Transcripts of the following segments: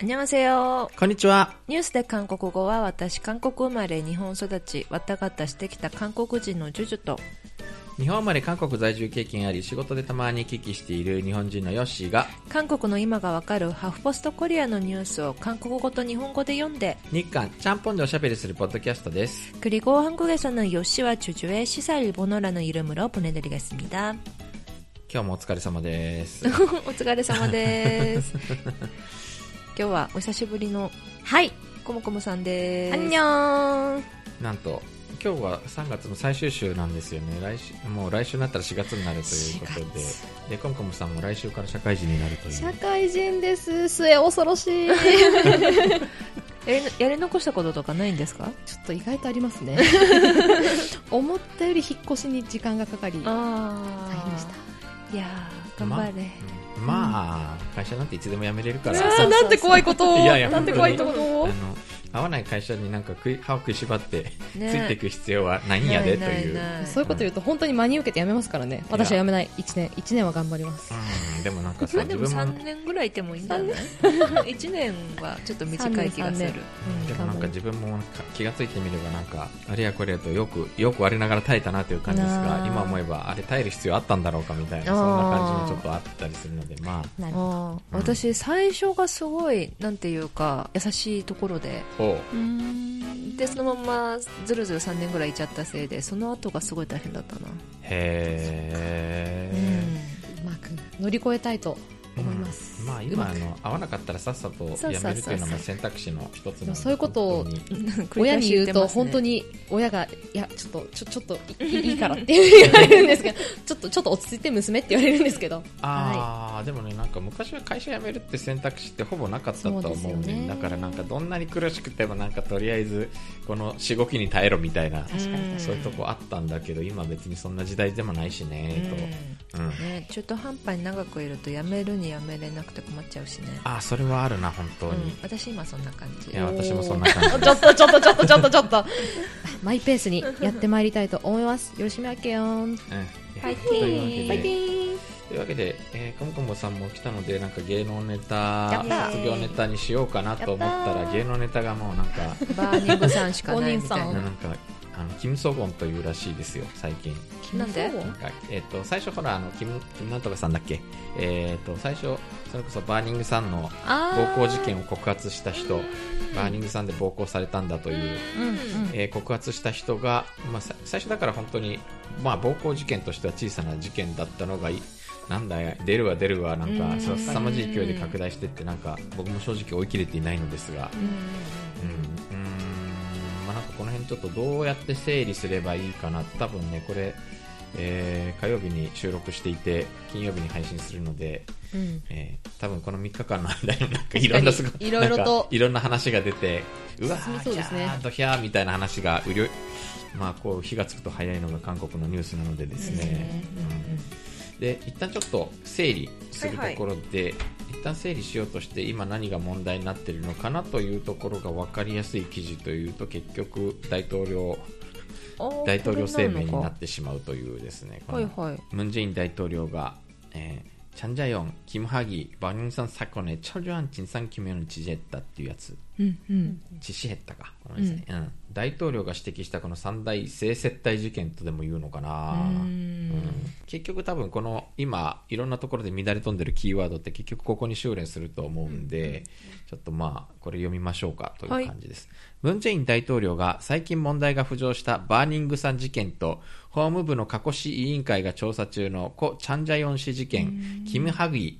안녕하세요 こんにちは。ニュースで韓国語は私、韓国生まれ、日本育ち、わたがたしてきた韓国人のジュジュと、日本生まれ韓国在住経験あり、仕事でたまに行き来している日本人のヨッシーが、韓国の今がわかるハフポストコリアのニュースを韓国語と日本語で読んで、日韓ちゃんぽんでおしゃべりするポッドキャストです。 그리고 한국에서는 요시와 주주의 시사 일본어라는 이름으로 보내드리겠습니다. 今日もお疲れ様です。 오츠가레사마です. 今日はお久しぶりの、はい、コモコモさんです。안 녕. なんと、今日は3月の最終週なんですよね。来週、もう来週になったら4月になるということで、で、コムコムさんも来週から社会人になるという。社会人です。末恐ろしい。ちょやりやり残したこととかないんですか？っと意外とありますね。思ったより引っ越しに時間がかかり、大あ変でした。いやー、頑張れ。うんまあ、会社なんていつでも辞めれるから。なんて怖いことを。いやいやなんて怖いこあとを。の合わない会社になんか食い歯を食いしばって、ねついていく必要はないんやでという。ないないないそういうこと言うと本当に真に受けてやめますからね。私はやめない。1年、一年は頑張ります。うん、でもなんかさ、まあでも自分も3、年ぐらいいてもいいんじゃない？1年はちょっと短い気がする三年でもなんか自分もなんか気がついてみればなんか、あれやこれやとよく、よく我ながら耐えたなという感じですが、今思えばあれ耐える必要あったんだろうかみたいな、そんな感じもちょっとあったりするので、まあ、なるほど。あー私最初がすごいなんていうか優しいところででそのままずるずる3年ぐらいいちゃったせいでその後がすごい大変だったな。へー。うまく乗り越えたいと思います。まあ今あの合わなかったらさっさとやめるというのも選択肢の一つなそういうことを親に言うと本当にに親が、いや、ちょっと、ちょ、ちょっといいいいからって言われるんですけど、ちょっと、ちょっと落ち着いて娘って言われるんですけど。ああ、でもねなんか昔は会社辞めるって選択肢ってほぼなかったと思うそうねね。だからなんかどんなに苦しくてもなんかとりあえずこのしごきに耐えろみたいな確かにそういうとこあったんだけど今別にそんな時代でもないしねと、うん。ね、中途半端に長くいるとやめるにやめれなくて困っちゃうしね、ああそれはあるな本当に、うん、私今そんな感じ。いや私もそんな感じ。ちょっとちょっとちょっとちょっとちょっと。マイペースにやってまいりたいと思います。よろしくお願いします。うんファイテというわけで。ィーバイというわけで、えー、コムコムさんも来たのでなんか芸能ネタ卒業ネタにしようかなと思ったらやった芸能ネタがもうなんかバーニングさんしかないみたいな。なんかあのキム・ソゴンというらしいですよ最近。なんで？なんかえっと最初ほらあのキムキムなんとかさんだっけ？えっと最初それこそバーニングさんの暴行事件を告発した人バーニングさんで暴行されたんだという、うんうん。えー告発した人が、まあ、さ最初だから本当に、まあ、暴行事件としては小さな事件だったのがいなんだい出るわ出るわなんかうん。すさまじい勢いで拡大してってなんか僕も正直追い切れていないのですが、うん、うーんまあ、なんかこの辺ちょっとどうやって整理すればいいかな。多分ねこれ、えー火曜日に収録していて金曜日に配信するので、うん。えー多分この3日間の間になんかいろんなすごいろいろといろんな話が出てうわーそうでードヒャーみたいな話がうりょまあこう火がつくと早いのが韓国のニュースなのでですね、うんで一旦ちょっと整理するところで、一旦整理しようとして今何が問題になっているのかなというところが分かりやすい記事というと結局大統領大統領声明になってしまうというですねムン・ジェイン大統領が、えーチャンジャヨン、キム・ハギ、バニンサン・サコネ、チョルアン・チンサン・キム・ヨン・チジェッタっていうやつ、うんうん。チシヘッタか、ごめんなさい、うん。大統領が指摘したこの三大性接待事件とでも言うのかな、うん。結局多分この今いろんなところで乱れ飛んでるキーワードって結局ここに修練すると思うんで、ちょっとまあこれ読みましょうかという感じです、ムン・ジェイン大統領が最近問題が浮上したバーニングさん事件と法務部の過去市委員会が調査中の故チャンジャヨン氏事件、キム・ハグイ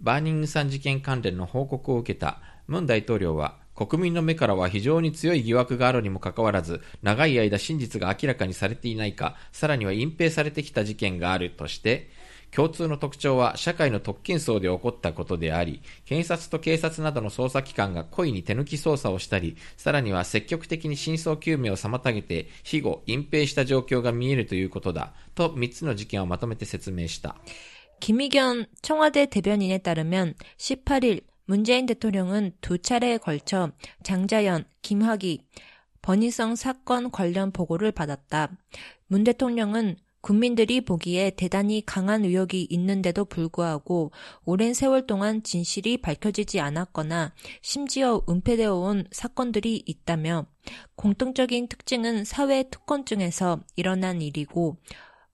バーニングさん事件関連の報告を受けた。ムン大統領は国民の目からは非常に強い疑惑があるにもかかわらず、長い間真実が明らかにされていないか、さらには隠蔽されてきた事件があるとして、共通の特徴は社会の特権層で起こったことであり、検察と警察などの捜査機関が故意に手抜き捜査をしたり、さらには積極的に真相究明を妨げて、庇護、隠蔽した状況が見えるということだ、と3つの事件をまとめて説明した。 김의견 청와대 대변인에 따르면 18일 문재인 대통령은 두 차례에 걸쳐 장자연, 김학의, 버니성 사건 관련 보고를 받았다. 문 대통령은 국민들이 보기에 대단히 강한 의혹이 있는데도 불구하고 오랜 세월 동안 진실이 밝혀지지 않았거나 심지어 은폐되어 온 사건들이 있다며 공통적인 특징은 사회 특권증에서 일어난 일이고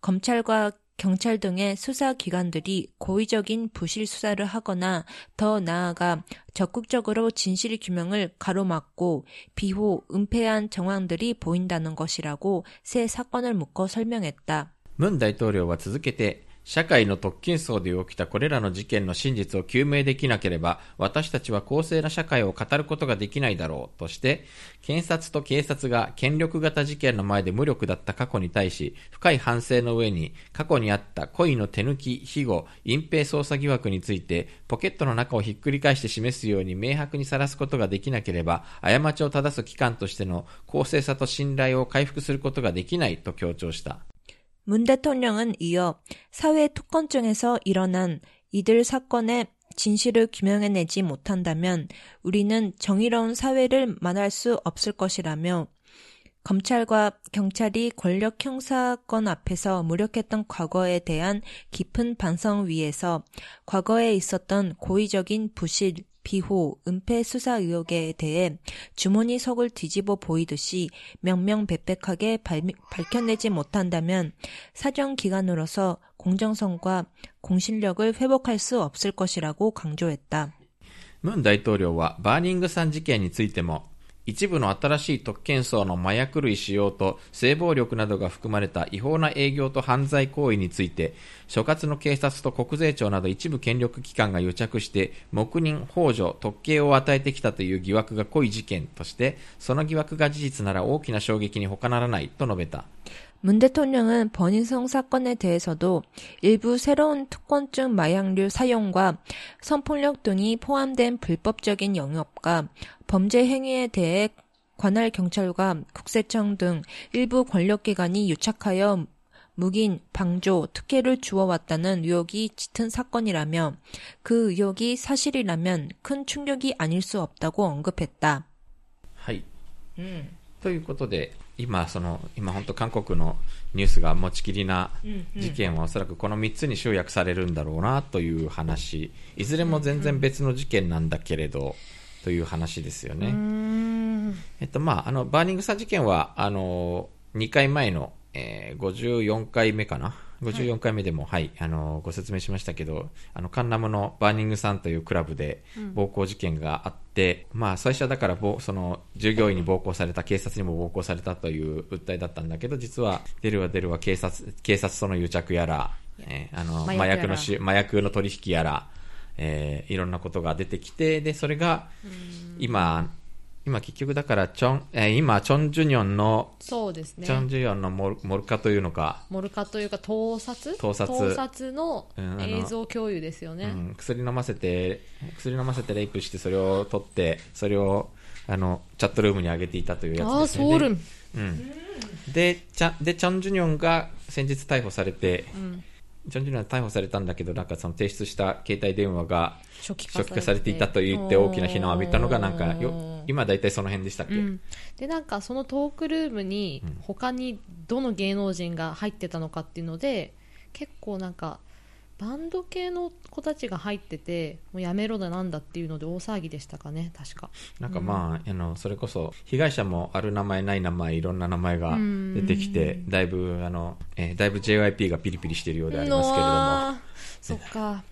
검찰과 경찰 등의 수사기관들이 고의적인 부실 수사를 하거나 더 나아가 적극적으로 진실 규명을 가로막고 비호, 은폐한 정황들이 보인다는 것이라고 새 사건을 묶어 설명했다. 文大統領は続けて 社会の特権層で起きたこれらの事件の真実を究明できなければ、私たちは公正な社会を語ることができないだろうとして、検察と警察が権力型事件の前で無力だった過去に対し、深い反省の上に、過去にあった故意の手抜き、庇護、隠蔽捜査疑惑について、ポケットの中をひっくり返して示すように明白にさらすことができなければ、過ちを正す機関としての公正さと信頼を回復することができないと強調した。 문 대통령은 이어 사회 특권증에서 일어난 이들 사건의 진실을 규명해내지 못한다면 우리는 정의로운 사회를 만날 수 없을 것이라며 검찰과 경찰이 권력 형사건 앞에서 무력했던 과거에 대한 깊은 반성 위에서 과거에 있었던 고의적인 부실, 비호, 은폐 수사 의혹에 대해 주머니 속을 뒤집어 보이듯이 명명백백하게 발, 밝혀내지 못한다면 사정기관으로서 공정성과 공신력을 회복할 수 없을 것이라고 강조했다. 文大統領はバーニングさん事件についても 一部の新しい特権層の麻薬類使用と性暴力などが含まれた違法な営業と犯罪行為について、所轄の警察と国税庁など一部権力機関が癒着して、黙認、法助、特権を与えてきたという疑惑が濃い事件として、その疑惑が事実なら大きな衝撃に他ならないと述べた。 문 대통령은 버닝성 사건에 대해서도 일부 새로운 특권증 마약류 사용과 성폭력 등이 포함된 불법적인 영업과 범죄 행위에 대해 관할 경찰과 국세청 등 일부 권력기관이 유착하여 묵인, 방조, 특혜를 주어왔다는 의혹이 짙은 사건이라며 그 의혹이 사실이라면 큰 충격이 아닐 수 없다고 언급했다. はい。ということで、 今、その、今本当韓国のニュースが持ちきりな事件はおそらくこの3つに集約されるんだろうなという話。いずれも全然別の事件なんだけれど、という話ですよね。えっと、まあ、あの、バーニングサン事件は、あの、2回前の、えー、54回目かな54回目でも、はい、はい、あの、ご説明しましたけど、あの、カンナムのバーニングサンというクラブで暴行事件があって、うん、まあ、最初はだから、その、従業員に暴行された、警察にも暴行されたという訴えだったんだけど、実は、出るは出るは警察、警察との癒着やら、えー、あの、麻薬の麻薬の取引やら、えー、いろんなことが出てきて、で、それが、今、今結局だからチョン、えー、今チョン・ジュニョンのそうですね。チョン・ジュニョンのモルモルカというのか。モルカというか盗撮？盗撮。盗撮の映像共有ですよね、うん、薬飲ませて薬飲ませてレイプしてそれを取ってそれをあのチャットルームに上げていたというやつですね。あソウルン、うん、でチャでチョン・ジュニョンが先日逮捕されて、うんジョン・ジュニア逮捕されたんだけど、なんかその提出した携帯電話が初期化されて。いたと言って大きな非難を浴びたのが、なんかよ、今大体その辺でしたっけ、うん、で、なんかそのトークルームに他にどの芸能人が入ってたのかっていうので、結構なんかバンド系の子たちが入っててもうやめろだなんだっていうので大騒ぎでしたかね確か。なんかまあうん、あのそれこそ被害者もある名前ない名前いろんな名前が出てきてだいぶあの、えー、だいぶ JYP がピリピリしているようでありますけれども。そっか。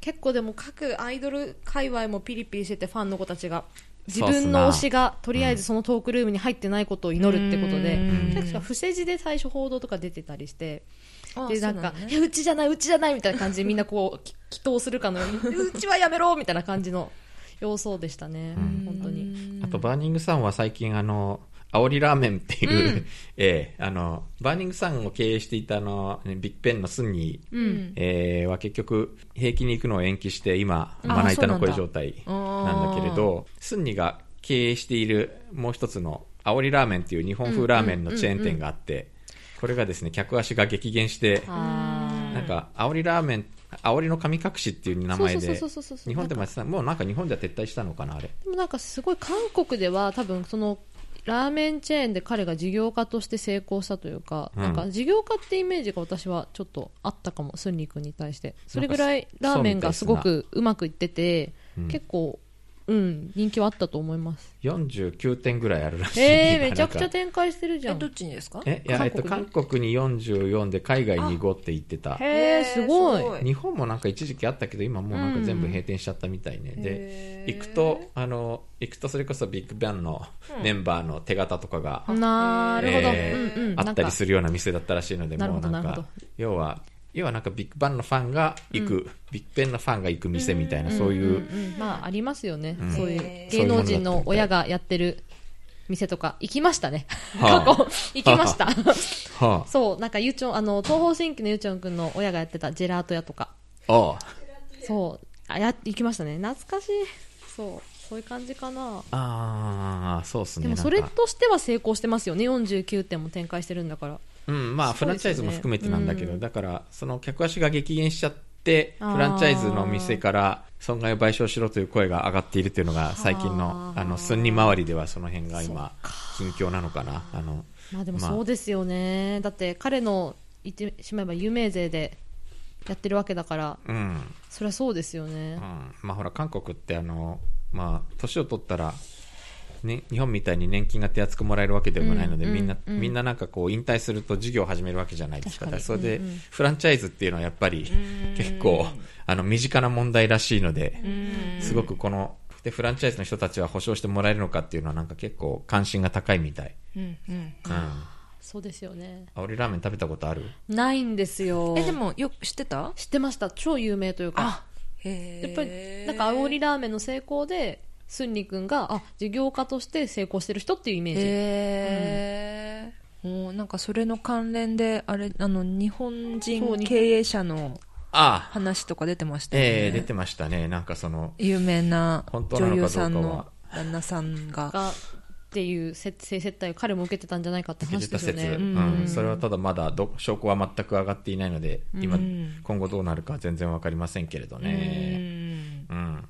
結構でも各アイドル界隈もピリピリしててファンの子たちが自分の推しがとりあえずそのトークルームに入ってないことを祈るってことで、確か伏せ字で最初報道とか出てたりしてでなんか、ね、うちじゃないうちじゃないみたいな感じで みんなこう祈祷するかのように。うちはやめろみたいな感じの様相でしたね、うん、本当に。あとバーニングサンは最近あの煽りラーメンっていう、えー、あの、バーニングサンを経営していたあの、ビッグバンのスンニー、うん、えー、は結局、兵役に行くのを延期して、今、まな板の鯉状態なんだけれど、スンニーが経営しているもう一つの、アオリラーメンっていう日本風ラーメンのチェーン店があって、これがですね、客足が激減して、なんか、アオリラーメン、アオリの神隠しっていう名前で、日本でももうなんか日本では撤退したのかな、あれ。でもなんかすごい韓国では多分その、ラーメンチェーンで彼が事業家として成功したというか、うん、なんか事業家ってイメージが私はちょっとあったかも、スンニ君に対して。それぐらいラーメンがすごくうまくいってて、結構うん、人気はあったと思います。49点ぐらいあるらしい。えー、めちゃくちゃ展開してるじゃん。どっちにですか？え、いや、えっと、韓国に？44で海外に5って言ってた。へえ、すごい。日本もなんか一時期あったけど、今もうなんか全部閉店しちゃったみたいね。うん、で、行くと、あの、行くとそれこそビッグバンのメンバーの手形とかが、うん、なるほど、えーうんうん、あったりするような店だったらしいので、もうなんか、要は、要はなんかビッグバンのファンが行く、うん、ビッグベンのファンが行く店みたいな、そういう、まあありますよね、うん、そういう芸能人の親がやってる店とか行きましたね、過去行きました、はあ、そうなんかゆうちょんあの東方神起のゆうちょんくんの親がやってたジェラート屋とか。ああ。そう。あや行きましたね。懐かしい。そう。そういう感じかな。ああそうっすね。でもそれとしては成功してますよね。49店も展開してるんだからうん、まあ、フランチャイズも含めてなんだけど、ねうん、だから、その客足が激減しちゃって、フランチャイズの店から損害を賠償しろという声が上がっているというのが、最近の、あの、スンニ周りではその辺が今、近況なのかな。あの、まあでもそうですよね。まあ、だって彼の言ってしまえば有名税でやってるわけだから、うん、そりゃそうですよね。うん、まあほら、韓国ってあの、まあ、年を取ったら、ね、日本みたいに年金が手厚くもらえるわけでもないので、うん、みんな、うん、みんななんかこう引退すると事業を始めるわけじゃないですか。かそれで、フランチャイズっていうのはやっぱり結構、あの、身近な問題らしいので、すごくこの、で、フランチャイズの人たちは保証してもらえるのかっていうのはなんか結構関心が高いみたい。うん、うん。そうですよね。あ俺ラーメン食べたことある？ないんですよ。え、でもよく知ってた？知ってました。超有名というか。やっぱり、なんか、あおりラーメンの成功で、スンニ君があ事業家として成功してる人っていうイメージ。へえ、うん、なんかそれの関連であれあの日本人経営者の話とか出てましたよね。ええー、出てましたね。なんかその有名な女優さんの旦那さんが。がっていう性接待を彼も受けてたんじゃないかって話ですよね、うん、うん、それはただまだど証拠は全く上がっていないので今、うん、今後どうなるか全然わかりませんけれどね。うん、うん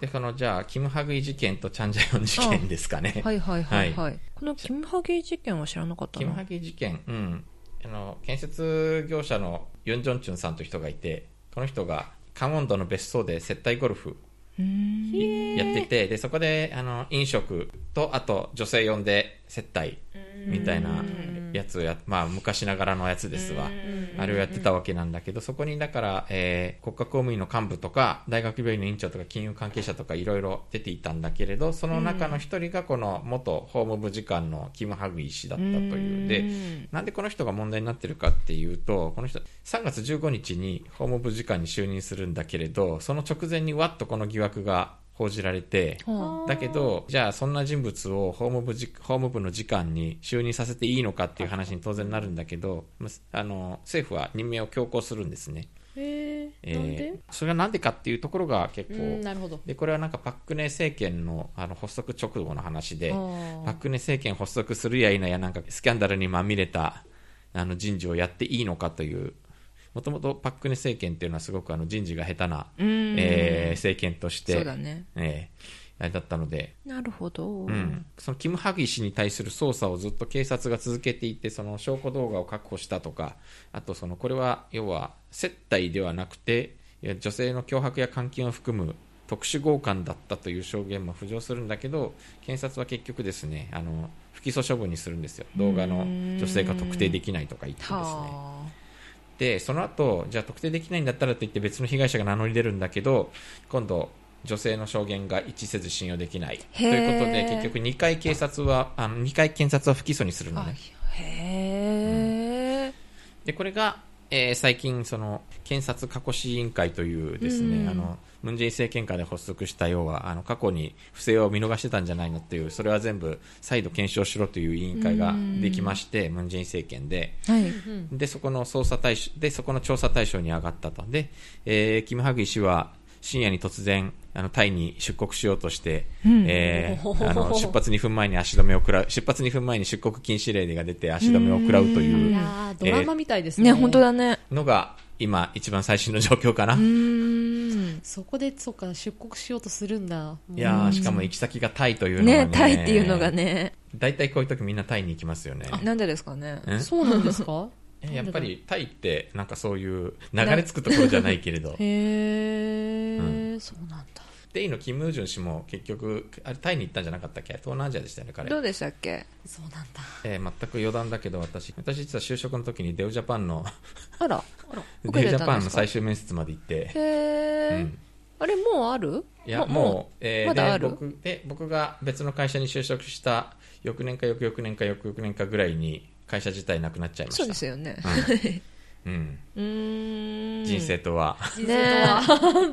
で、その、じゃあ、キム・ハグイ事件とチャンジャヨン事件ですかね。はいはいはい、はい、このキム・ハグイ事件は知らなかったキム・ハグイ事件、うん。あの、建設業者のユン・ジョンチュンさんという人がいて、この人が、カンウォンドの別荘で接待ゴルフやってて、で、そこで、あの、飲食と、あと、女性呼んで接待みたいなやつをや、まあ、昔ながらのやつですわ。あれをやってたわけなんだけど、そこにだから、えー、国家公務員の幹部とか、大学病院の院長とか、金融関係者とかいろいろ出ていたんだけれど、その中の一人がこの元法務部次官のキム・ハグイ氏だったという。で、なんでこの人が問題になってるかっていうと、この人、3月15日に法務部次官に就任するんだけれど、その直前にわっとこの疑惑が報じられて、だけど、じゃあそんな人物を法務部法務部の次官に就任させていいのかっていう話に当然なるんだけど、あの政府は任命を強行するんですね。えー、それがなんでかっていうところが結構、なるほど。でこれはなんかパックネ政権のあの発足直後の話で、パックネ政権発足するや否やなんかスキャンダルにまみれたあの人事をやっていいのかというもともとパックネ政権っていうのはすごくあの人事が下手な、えー、政権として、そうだね。えー、あれだったので。なるほど。うん。そのキム・ハギ氏に対する捜査をずっと警察が続けていて、その証拠動画を確保したとか、あとその、これは、要は、接待ではなくて、女性の脅迫や監禁を含む特殊強姦だったという証言も浮上するんだけど、検察は結局ですね、あの、不起訴処分にするんですよ。動画の女性が特定できないとか言ってですね。で、その後、じゃあ特定できないんだったらといって別の被害者が名乗り出るんだけど、今度、女性の証言が一致せず信用できない。ということで、結局2回警察は、あの2回検察は不起訴にするのね。へうん、で、これが、えー、最近、その、検察過去死委員会というですね、あの、ムン・ジェイン政権下で発足した要はあの過去に不正を見逃してたんじゃないのっていうそれは全部再度検証しろという委員会ができましてムン・ジェイン政権で。はい。でそこの捜査対象でそこの調査対象に上がったと。で、えーキム・ハグイ氏は深夜に突然あのタイに出国しようとして、えーあの 出発2分前に足止めを食らう出発2分前に出国禁止令が出て足止めを食らうといいうやードラマみたいですね。ね、本当だね。のが今一番最新の状況かな。そこで、そうか、出国しようとするんだ。いやーしかも行き先がタイというのがねね、タイっていうのがね。大体こういう時みんなタイに行きますよねなんでですかね。んそうなんですか？えやっぱりタイってなんかそういう流れ着くところじゃないけれど。へー、うそうなんだ。デイのキム・ウジュン氏も結局あれタイに行ったんじゃなかったっけ？東南アジアでしたよね彼。どうでしたっけ？そうなんだ。えー全く余談だけど私私実は就職の時にデウジャパンのあら。受 デウジャパンの最終面接まで行って、へー。うん。あれ、もうある？いやももう、えーまだある？で僕で僕が別の会社に就職した翌年か翌々年か翌々年かぐらいに会社自体なくなっちゃいましたそうですよね。うん、うーん。人生とは、人生とは。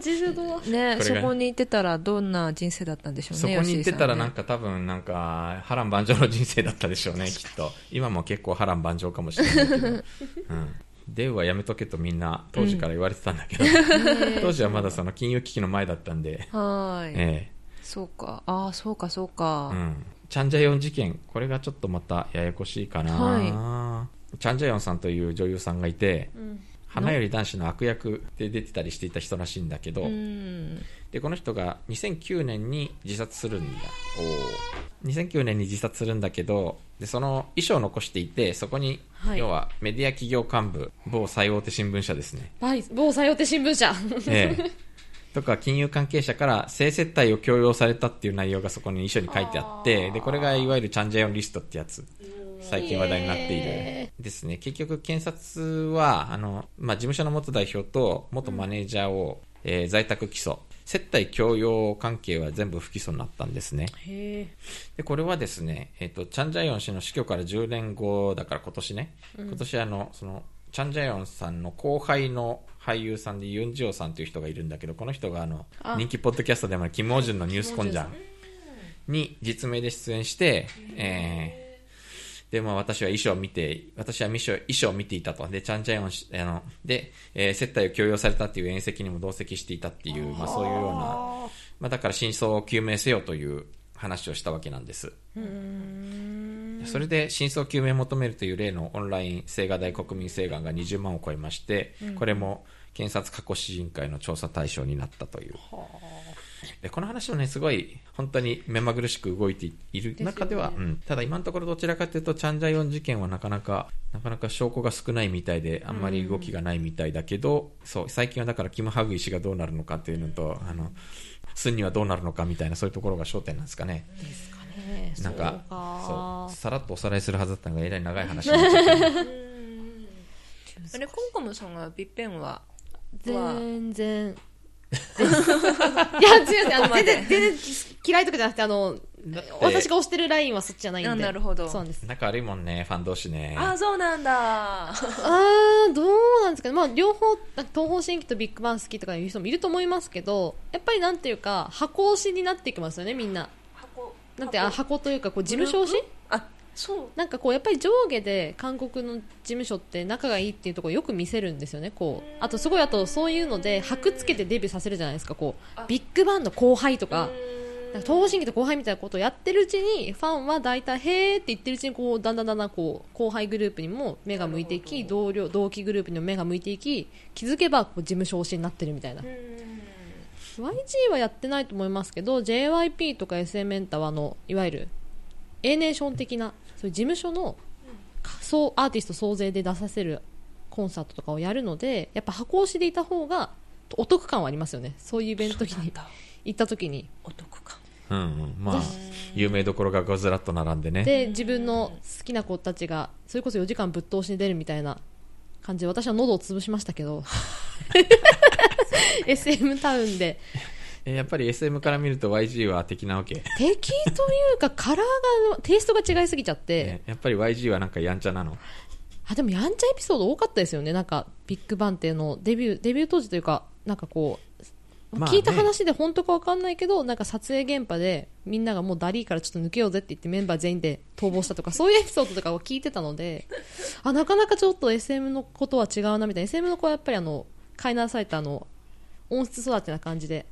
人生とは。ね、そこに行ってたらどんな人生だったんでしょうね。そこに行ってたらなんか。か多分なんか波乱万丈の人生だったでしょうねきっと今も結構波乱万丈かもしれないけど、うん、デウはやめとけとみんな当時から言われてたんだけど、当時はまだその金融危機の前だったんで、はーい。えそうか。ああ、そうか、そうえか。うん、チャンジャヨン事件これがちょっとまたややこしいかな、はチャンジャヨンさんという女優さんがいてうん。花より男子の悪役で出てたりしていた人らしいんだけど、うん。でこの人が2009年に自殺するんだ。2009年に自殺するんだけどでその遺書を残していてそこに、はい。要はメディア企業幹部某最大手新聞社ですね、某最大手新聞社。ええ とか金融関係者から性接待を強要されたっていう内容がそこに遺書に書いてあってでこれがいわゆるチャンジャヨンリストってやつ最近話題になっている。ですね。結局検察はあの、まあ、事務所の元代表と元マネージャーを、えー在宅起訴。接待強要関係は全部不起訴になったんですね。へでこれはですね、えっとチャン・ジャヨン氏の死去から10年後だから今年ね、今年あのそのチャン・ジャヨンさんの後輩の俳優さんでユン・ジオさんという人がいるんだけどこの人があのあ。人気ポッドキャストでもあるキム・オジュンのニュースコンジャン。に実名で出演して、えーで、まあ私は衣装を見て、私は衣装衣装を見ていたと。で、チャンジャヨン氏、あの、で、えー接待を強要されたっていう宴席にも同席していたっていう、まあそういうような、まあだから真相を究明せよという話をしたわけなんです。それで真相究明を求めるという例のオンライン青瓦台国民請願が20万を超えまして、これも検察過去審委員会の調査対象になったという。でこの話もね、すごい本当に目まぐるしく動いている中では、うん、ただ今のところどちらかというと、チャンジャヨン事件はなかなか、なかなか証拠が少ないみたいで、あんまり動きがないみたいだけど、そう、最近はだからキム・ハグイ氏がどうなるのかっていうのと、あの、スンにはどうなるのかみたいな、そういうところが焦点なんですかね。え。なんかそうかそうさらっとおさらいするはずだったのがえらい長い話になっちゃった あれ、コンコムさんはビッペンは、全然。いや、違う違うあの、全然、全然嫌いとかじゃなくて、あの、私が推してるラインはそっちじゃないんで。あなるほどそうなんです。仲悪いもんねファン同士ねあ、そうなんだ。あー、どうなんですかね。まあ、両方、東方神起とビッグバン好きとかいう人もいると思いますけど、やっぱりなんていうか、箱推しになっていきますよね、みんな。箱なんて、あ箱というか、こう、事務所推し？あ、そう。なんかこう、やっぱり上下で韓国の事務所って仲がいいっていうところをよく見せるんですよね、こう。あと、すごい、あと、そういうので、箔つけてデビューさせるじゃないですか、こう。ビッグバンの後輩とか、なんか東方神起と後輩みたいなことをやってるうちにファンは大体へーって言ってるうちにこうだんだんだんだんこう後輩グループにも目が向いていき同僚同期グループにも目が向いていき気づけばこう事務所推しになってるみたいな YG はやってないと思いますけど JYP とか SM エンタはあのいわゆる A ネーション的なそういう事務所のそうアーティスト総勢で出させるコンサートとかをやるのでやっぱ箱推しでいた方がお得感はありますよね。そういうイベントに行った時に。お得感。うんうん。まあ有名どころがごずらっと並んでね。で自分の好きな子たちがそれこそ4時間ぶっ通しに出るみたいな感じで私は喉を潰しましたけど SM タウンで。えやっぱり SM から見ると YG は敵なわけ、敵というかカラーがテイストが違いすぎちゃって、ねやっぱり YG はなんかやんちゃなの？あでもやんちゃエピソード多かったですよね。なんかビッグバンっていうのデビューデビュー当時というかなんかこうまあね。聞いた話で本当かわかんないけど、なんか撮影現場でみんながもうダリーからちょっと抜けようぜって言ってメンバー全員で逃亡したとか、そういうエピソードとかを聞いてたので、あ、なかなかちょっと SM のことは違うなみたいな。SM の子はやっぱりあの、飼いなされたあの、温室育ちな感じで、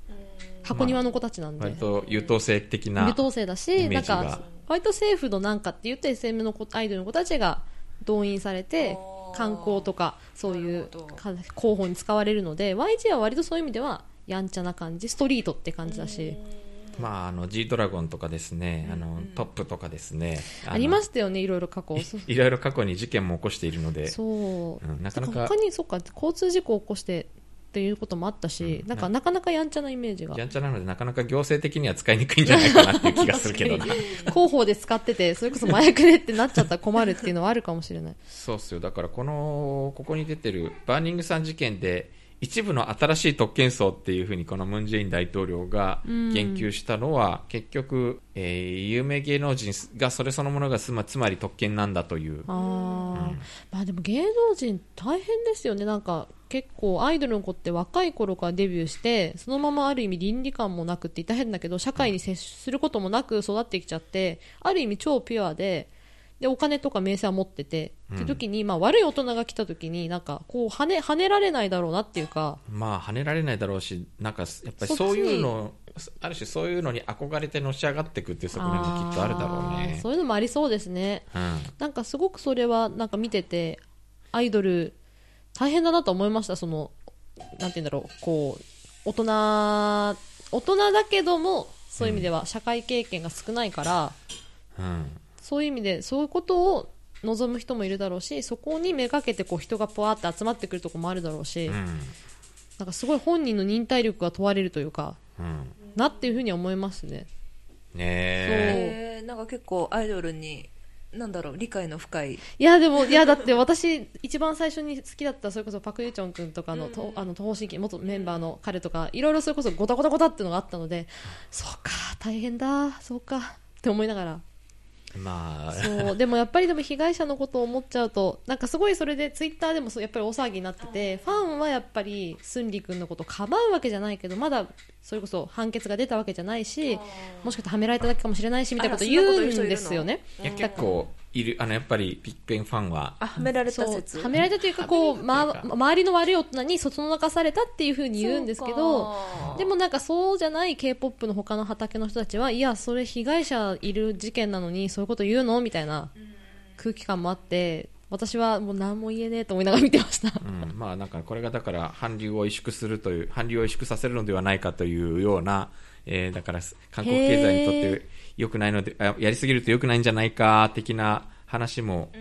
箱庭の子たちなんで。割と優等生的な優等生だし、なんか、割と政府のなんかって言って SM の子アイドルの子たちが動員されて観光とかそういう広報に使われるので YG は割とそういう意味ではやんちゃな感じストリートって感じだし。まあ、あの G ドラゴンとかですね、あのトップとかですねありまししたよねいろいろ過去。いろいろ過去に事件も起こしているので。そう、うんなかなか他にそっか交通事故を起こしてっていうこともあったし、うん。なんかなかなかやんちゃなイメージが。やんちゃなのでなかなか行政的には使いにくいんじゃないかなっていう気がするけどな。広報で使っててそれこそ麻薬でってなっちゃったら困るっていうのはあるかもしれない。そうっすよ。だからこのここに出てるバーニングさん事件で一部の新しい特権層っていうふうにこのムン・ジェイン大統領が言及したのは、結局、えー有名芸能人がそれそのものがつまつまり特権なんだという。あー、まあでも芸能人大変ですよね。なんか結構アイドルの子って若い頃からデビューしてそのままある意味倫理観もなくって言ったら変だけど社会に接することもなく育ってきちゃってある意味超ピュアででお金とか名声は持ってて、って時に、まあ、悪い大人が来た時になんかこう跳ね跳ねられないだろうなっていうか。まあ跳ねられないだろうしなんかやっぱりそういうのある種そういうのに憧れてのし上がっていくっていう側面もきっとあるだろうね。そういうのもありそうですね。うん。なんかすごくそれはなんか見ててアイドル大変だなと思いました。そのなんて言うんだろうこう大人大人だけどもそういう意味では社会経験が少ないから、うんそういう意味でそういうことを望む人もいるだろうしそこにめがけてこう人がぽわって集まってくるところもあるだろうし、うん。なんかすごい本人の忍耐力が問われるというかうん。なっていうふうには思いますね。ねえ。えーなんか結構アイドルになんだろう理解の深い。いやでもいやだって私一番最初に好きだったそれこそパク・ユチョン君とかの,、とあの東方神起元メンバーの彼とかいろいろそれこそゴタゴタゴタっていうのがあったのでそうか大変だそうかって思いながらまあ。そうでもやっぱりでも被害者のことを思っちゃうとなんかすごいそれでツイッターでもそうやっぱり大騒ぎになっててファンはやっぱりスンリ君のことをかばうわけじゃないけどまだそれこそ判決が出たわけじゃないしもしかしてはめられただけかもしれないしみたいなこと言うんですよね。いや結構いるあのやっぱりビッグベンファンは。あはめられた説。はめられたというかこう、ま、周りの悪い大人にそそのかされたっていうふうに言うんですけどでもなんかそうじゃない k p o p の他の畑の人たちはいやそれ被害者いる事件なのにそういうこと言うのみたいな空気感もあって私はもう何も言えねえと思いながら見てました。うん、まあなんかこれがだから韓流を萎縮するという韓流を萎縮させるのではないかというような、えーだから韓国経済にとって良くないのであやりすぎると良くないんじゃないか的な話も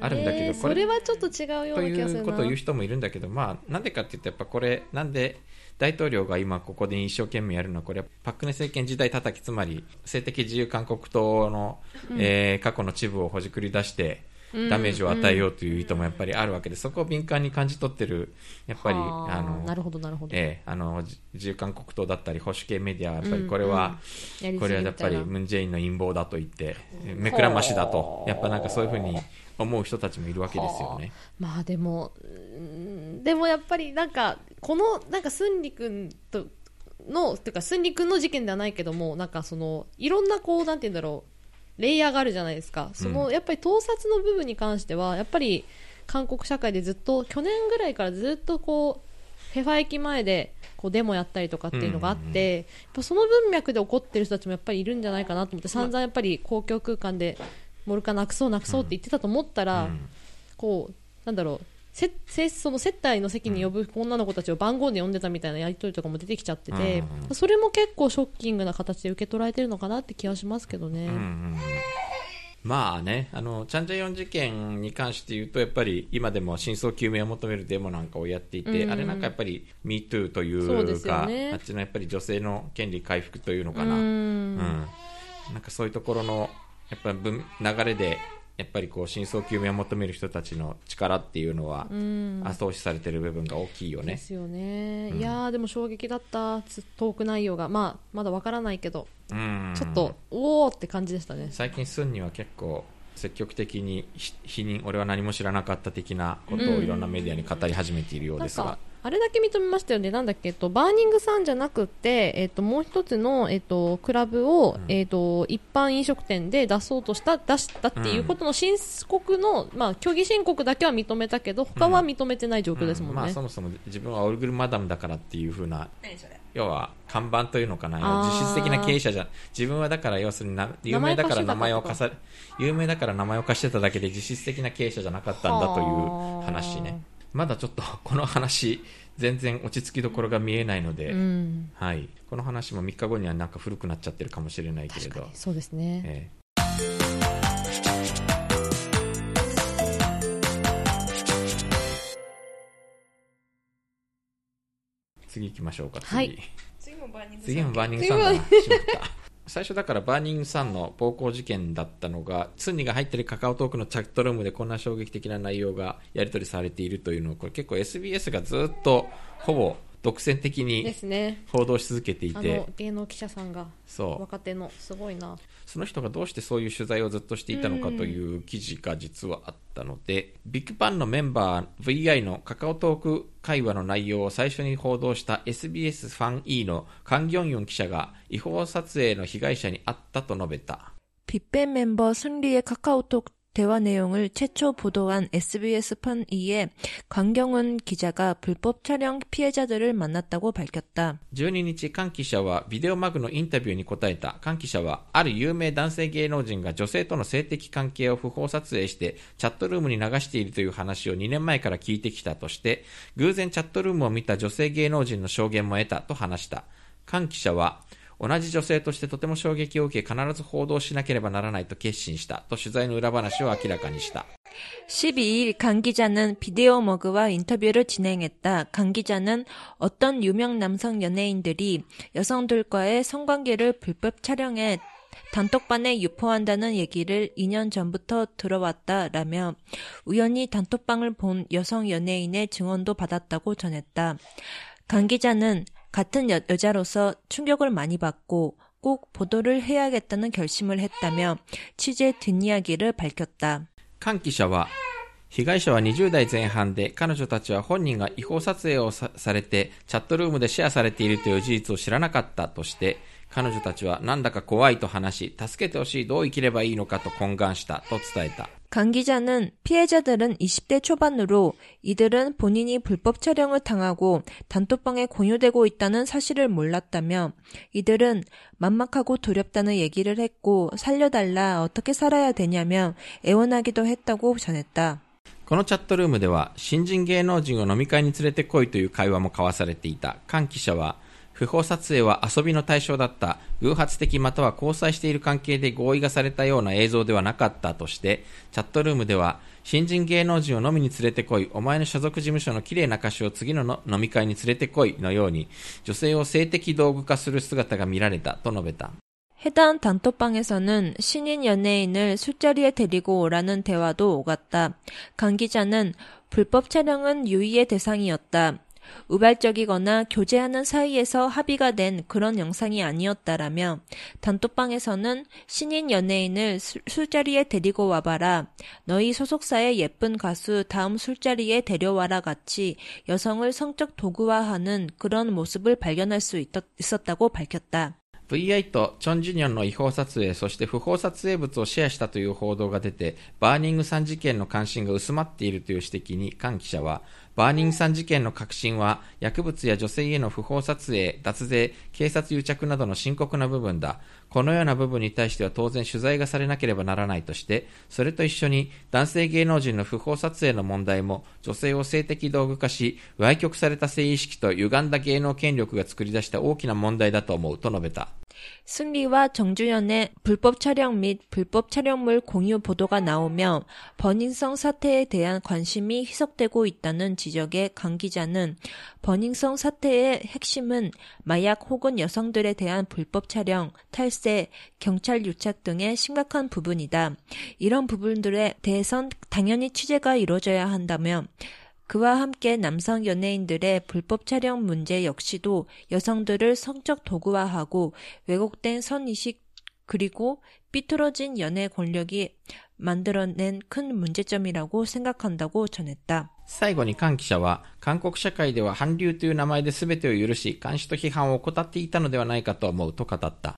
あるんだけど、えー。それはちょっと違うようとな気がするな。いうことを言う人もいるんだけど、まあ、なんでかって言ってやっぱこれなんで大統領が今ここで一生懸命やるの？はこれはパク・クネ政権時代叩きつまり性的自由韓国党の、えー過去のチブをほじくり出してダメージを与えようという意図もやっぱりあるわけで、そこを敏感に感じ取ってるやっぱりはああのなるほどなるほど、ええあのじ自由韓国党だったり保守系メディアはやっぱりこれは、やりすぎみたいなこれはやっぱりムン・ジェインの陰謀だと言って目くらましだと。やっぱなんかそういうふうに思う人たちもいるわけですよね。まあでも、うーんでもやっぱりなんか、この、なんかスンリ君との、てかスンリ君の事件ではないけども、なんかその、いろんなこう、なんて言うんだろう、レイヤーがあるじゃないですか。その、やっぱり盗撮の部分に関しては、やっぱり韓国社会でずっと、去年ぐらいからずっとこう、フェファ駅前でこうデモやったりとかっていうのがあって、やっぱその文脈で起こってる人たちもやっぱりいるんじゃないかなと思って、散々やっぱり公共空間で、モルカなくそうなくそうって言ってたと思ったら、うん。こうなんだろうせせその接待の席に呼ぶ女の子たちを番号で呼んでたみたいなやり取りとかも出てきちゃってて、うんそれも結構ショッキングな形で受け取られてるのかなって気はしますけどね。うんうんまあね、あのチャンジャヨン事件に関して言うと、やっぱり今でも真相究明を求めるデモなんかをやっていて、うん。あれなんかやっぱり MeToo というか、ね。あっちのやっぱり女性の権利回復というのかうな、うん。ん。なんかそういうところのやっぱり文流れで、やっぱりこう真相究明を求める人たちの力っていうのは、うん。後押しされてる部分が大きいよね。ですよね、うん。いやーでも衝撃だったつトーク内容が、まあ、まだわからないけど、うん。ちょっとおおって感じでしたね。最近スンには結構積極的にひ否認俺は何も知らなかった的なことをいろんなメディアに語り始めているようですが、かあれだけ認めましたよね、なんだっけ、えっと、バーニングさんじゃなくて、えっと、もう一つの、えっと、クラブを、えっと、一般飲食店で出そうとした、出したっていうことの申告の、まあ、虚偽申告だけは認めたけど、他は認めてない状況ですもんね。まあ、そもそも自分はオルグルマダムだからっていうふうな、要は、看板というのかな、実質的な経営者じゃ、自分はだから要するにな、有名だから名前を貸さ有名だから名前を貸してただけで実質的な経営者じゃなかったんだという話ね。まだちょっと この話、全然落ち着きどころが見えないので、うん、はい、この話も3日後にはなんか古くなっちゃってるかもしれないけれど。そうですね。えー次行きましょうか。次。はい、次もバーニング次もバーニングサンだ。しまった。最初だからバーニングサンの暴行事件だったのが、スンニが入ってるカカオトークのチャットルームでこんな衝撃的な内容がやり取りされているというのを、これ結構 SBS がずっとほぼ独占的に報道し続けていて、ね、芸能記者さんが若手のすごいなその人がどうしてそういう取材をずっとしていたのかという記事が実はあったので、ビッグパンのメンバー VI のカカオトーク会話の内容を最初に報道した SBS ファン E のカン・ギョンユン記者が違法撮影の被害者に会ったと述べた。빅뱅멤버승리의카카오톡 대화 내용을 최초 보도한 SBS 펀2의 강경훈 기자가 불법 촬영 피해자들을 만났다고 밝혔다. 12日、カン記者はビデオマグのインタビューに答えた。カン記者は、ある有名男性芸能人が女性との性的関係を不法撮影して、チャットルームに流しているという話を2年前から聞いてきたとして、偶然チャットルームを見た女性芸能人の証言も得たと話した。カン記者は、 同じ女性としてとても衝撃を受け必ず報道しなければならないと決心したと取材の裏話を明らかにした。 12일 강 기자는 비디오 머그와 인터뷰를 진행했다. 강 기자는 어떤 유명 남성 연예인들이 여성들과의 성관계를 불법 촬영해 단톡방에 유포한다는 얘기를 2년 전부터 들어왔다라며 우연히 단톡방을 본 여성 연예인의 증언도 받았다고 전했다. 강 기자는 같은 여, 여자로서 충격을 많이 받고 꼭 보도를 해야겠다는 결심을 했다며 취재 뒷이야기를 밝혔다. 関記者は被害者は20代前半で彼女たちは本人が違法撮影をされてチャットルームでシェアされているという事実を知らなかったとして 彼女たちはなんだか怖いと話し助けてほしいどう生きればいいのかと懇願したと伝えた。 강 기자는 피해자들은 20대 초반으로 이들은 본인이 불법 촬영을 당하고 단톡방에 공유되고 있다는 사실을 몰랐다며 이들은 만막하고 두렵다는 얘기를 했고 살려달라 어떻게 살아야 되냐며 애원하기도 했다고 전했다. このチャットルームでは新人芸能人を飲み会に連れてこいという会話も交わされていた。菅記者は 不法撮影は遊びの対象だった、偶発的または交際している関係で合意がされたような映像ではなかったとして、チャットルームでは、新人芸能人を飲みに連れてこい、お前の所属事務所の綺麗な歌手を次のの飲み会に連れてこいのように、女性を性的道具化する姿が見られたと述べた。 해당 단톡방에서는 신인 연예인을 술자리에 데리고 오라는 대화도 오갔다. 강 기자는 불법 촬영은 유의의 대상이었다. 우발적이거나 교제하는 사이에서 합의가 된 그런 영상이 아니었다라며 단톡방에서는 신인 연예인을 술, 술자리에 데리고 와봐라. 너희 소속사의 예쁜 가수 다음 술자리에 데려와라 같이 여성을 성적 도구화하는 그런 모습을 발견할 수 있, 있었다고 밝혔다. VI とチョン・ジュニョンの違法撮影、そして不法撮影物をシェアしたという報道が出て、バーニングさん事件の関心が薄まっているという指摘に、菅記者は、 バーニングさん事件の核心は、薬物や女性への不法撮影、脱税、警察癒着などの深刻な部分だ。このような部分に対しては当然取材がされなければならないとして、それと一緒に男性芸能人の不法撮影の問題も女性を性的道具化し、歪曲された性意識と歪んだ芸能権力が作り出した大きな問題だと思うと述べた。 승리와 정주현의 불법 촬영 및 불법 촬영물 공유 보도가 나오며 버닝성 사태에 대한 관심이 희석되고 있다는 지적에 강 기자는 버닝성 사태의 핵심은 마약 혹은 여성들에 대한 불법 촬영, 탈세, 경찰 유착 등의 심각한 부분이다. 이런 부분들에 대해선 당연히 취재가 이루어져야 한다며 그와 함께 남성 연예인들의 불법 촬영 문제 역시도 여성들을 성적 도구화하고 왜곡된 선의식 그리고 삐뚤어진 연애 권력이 만들어낸 큰 문제점이라고 생각한다고 전했다. 最後に韓記者は、韓国社会では韓流という名前で全てを許し、監視と批判を怠っていたのではないかと思うと語った。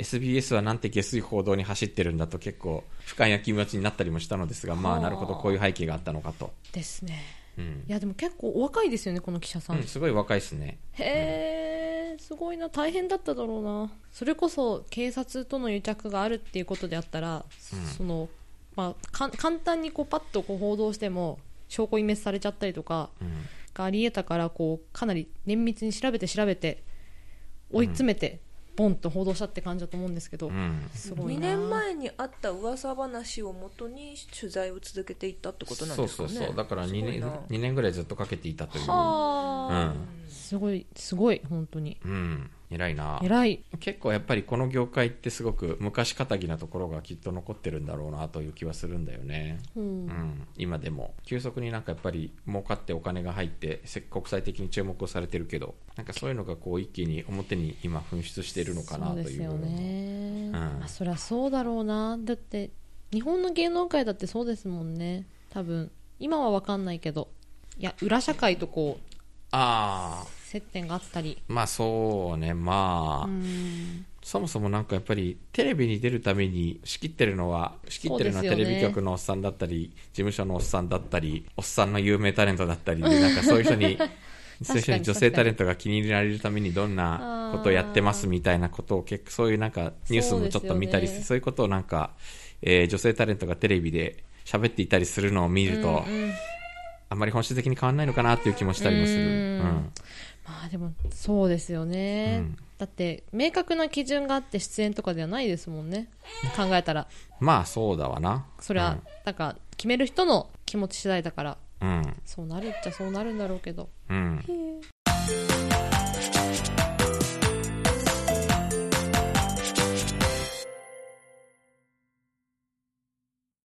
SBS はなんて下水報道に走ってるんだと結構不快な気持ちになったりもしたのですが、まあ、なるほど、こういう背景があったのかと。ですね。うん。いや、でも結構お若いですよね、この記者さん。うん、すごい若いですね。へえ、すごいな、大変だっただろうな。それこそ警察との癒着があるっていうことであったら、その、まあ、か簡単にこうパッとこう報道しても、証拠隠滅されちゃったりとかうん。があり得たから、こう、かなり綿密に調べて調べて、追い詰めて、ボンと報道したって感じだと思うんですけど、うん。2すごいな。年前にあった噂話をもとに取材を続けていったってことなんですかね。そうそうそう。だから2年すごいな、2年ぐらいずっとかけていたという。はあ、うんすごい、すごい、本当に。うん。偉いな。偉い。結構やっぱりこの業界ってすごく昔かたぎなところがきっと残ってるんだろうなという気はするんだよね。うん。うん、今でも。急速になんかやっぱり儲かってお金が入ってせ国際的に注目をされてるけどなんかそういうのがこう一気に表に今噴出しているのかなそうというですよね、ん。まあ、そりゃそうだろうな。だって日本の芸能界だってそうですもんね。多分。今は分かんないけど。いや裏社会とこうああ接点があったり。まあそうね。まあ、うん。そもそもなんかやっぱりテレビに出るために仕切ってるのは仕切ってるのはテレビ局のおっさんだったり、事務所のおっさんだったりおっさんの有名タレントだったりで なんかそういう人にそういう人に女性タレントが気に入られるためにどんなことをやってますみたいなことを結構そういうなんかニュースもちょっと見たりしてそういうことをなんか、えー女性タレントがテレビで喋っていたりするのを見ると、うんうんあんまり本質的に変わらないのかなっていう気もしたりもする。うん。うん。まあでもそうですよね、うん。だって明確な基準があって出演とかではないですもんね。考えたら。まあそうだわな。それは、なんか決める人の気持ち次第だから。うん。そうなるっちゃそうなるんだろうけど。うん。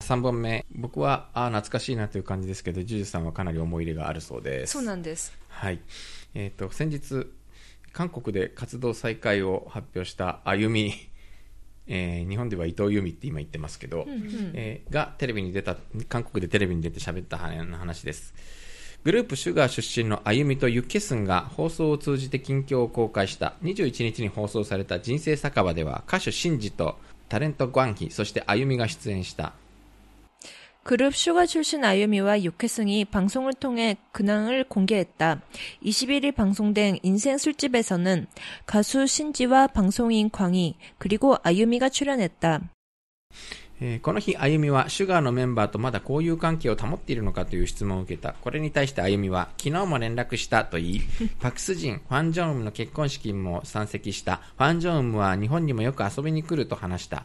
3本目僕はああ懐かしいなという感じですけどジュジュさんはかなり思い入れがあるそうです。そうなんです。はい。えー、と先日韓国で活動再開を発表したあゆみ、えー日本では伊藤由美って今言ってますけど、えーがテレビに出た韓国でテレビに出て喋った話です。グループシュガー出身のあゆみとユッケスンが放送を通じて近況を公開した。21日に放送された人生酒場では歌手シンジとタレントグンヒそしてあゆみが出演した 그룹 슈가 출신 아유미와 육회승이 방송을 통해 근황을 공개했다. 21일 방송된 인생 술집에서는 가수 신지와 방송인 광희 그리고 아유미가 출연했다. えーこの日、あゆみは、シュガーのメンバーとまだ交友関係を保っているのかという質問を受けた。これに対してあゆみは、昨日も連絡したと言い、パクスジン、ファン・ジョンウムの結婚式にも参席した。ファン・ジョンウムは日本にもよく遊びに来ると話した。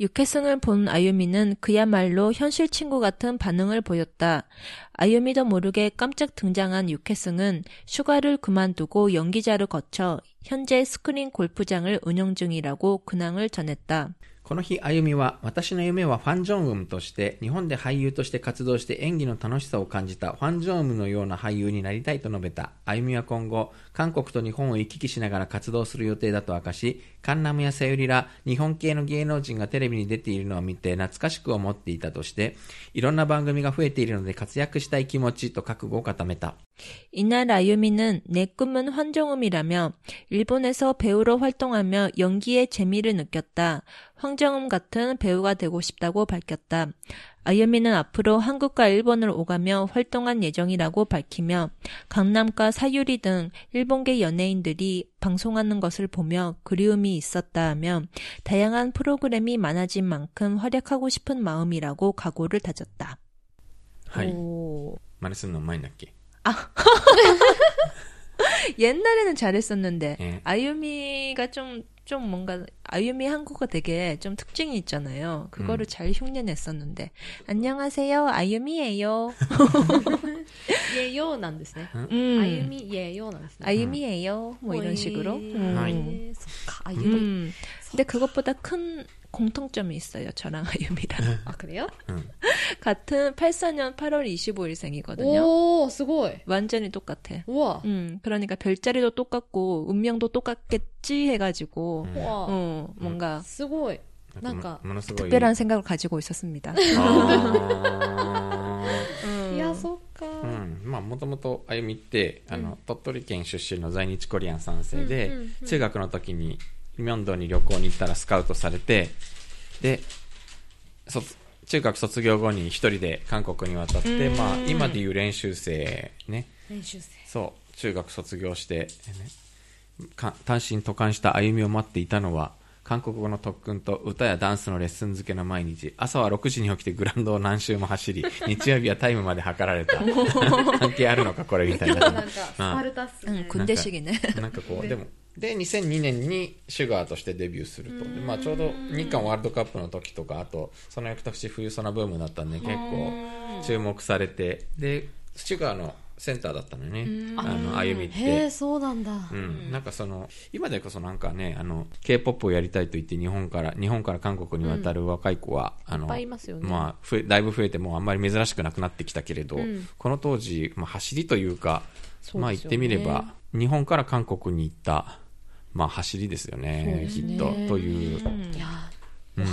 육회승을 본 아유미는 그야말로 현실 친구 같은 반응을 보였다. 아유미도 모르게 깜짝 등장한 육회승은 슈가를 그만두고 연기자를 거쳐 현재 스크린 골프장을 운영 중이라고 근황을 전했다. この日、あゆみは、私の夢はファン・ジョンウムとして、日本で俳優として活動して演技の楽しさを感じたファン・ジョンウムのような俳優になりたいと述べた。あゆみは今後、 韓国と日本を行き来しながら活動する予定だと明かし、カンナムやさゆりら、日本系の芸能人がテレビに出ているのを見て懐かしく思っていたとして、いろんな番組が増えているので活躍したい気持ちと覚悟を固めた。 이날 아유미는 내 꿈은 황정음이라며 일본에서 배우로 활동하며 연기의 재미를 느꼈다. 황정음 같은 배우가 되고 싶다고 밝혔다. 아이언맨은 앞으로 한국과 일본을 오가며 활동할 예정이라고 밝히며 강남과 사유리 등 일본계 연예인들이 방송하는 것을 보며 그리움이 있었다 하며 다양한 프로그램이 많아진 만큼 활약하고 싶은 마음이라고 각오를 다졌다. 하이. 말씀 너무 많이 났게. 아. 옛날에는 잘했었는데 예. 아유미가 좀좀 좀 뭔가 아유미 한국어 되게 좀 특징이 있잖아요. 그거를 음. 잘 흉내냈었는데 안녕하세요 아유미예요. 예요 난데스네. 음. 아유미 예요 난데스 아유미예요 뭐, 뭐 이런 식으로. 예. 음. 아유미. 근데 그것보다 큰 공통점이 있어요. 저랑 아유미랑. あ、くれよ。 같은 84년 8월 25일생이거든요. おー、すごい。 완전히 똑같아. うわ。 음, 그러니까 별자리도 똑같고 운명도 똑같겠지 해가지고 うわ。 어, 뭔가 すごい。なんかもものすごい。 특별한 생각을 가지고 있었습니다. あーいや、そっか。うん、まあもともとあゆみってあの、鳥取県出身の在日コリアン3世で、うんうんうん中学の時に ミョンドンに旅行に行ったらスカウトされてで卒中学卒業後に一人で韓国に渡って、まあ、今でいう練習生ね練習生。そう中学卒業して、ね、か単身渡韓した歩みを待っていたのは韓国語の特訓と歌やダンスのレッスン漬けの毎日朝は6時に起きてグラウンドを何周も走り日曜日はタイムまで測られた関係あるのかこれみたいななんか、スパルタっすね 응, 。 군대식이네. なんかこうでも で2002年にシュガーとしてデビューすると。で、まあ、ちょうど日韓ワールドカップの時とかあとその翌年冬ソナブームだったんで結構注目されて。でシュガーのセンターだったのよね。あの歩みって。そうなんだ。うん、なんかその今でこそなんかねあの K-POP をやりたいと言って日本から日本から韓国に渡る若い子は、あのいっぱいいますよね。まあ、だいぶ増えてもうあんまり珍しくなくなってきたけれど、ん。この当時、まあ、走りというかそうね。まあ言ってみれば日本から韓国に行った、まあ、走りですよねきっと。という、いや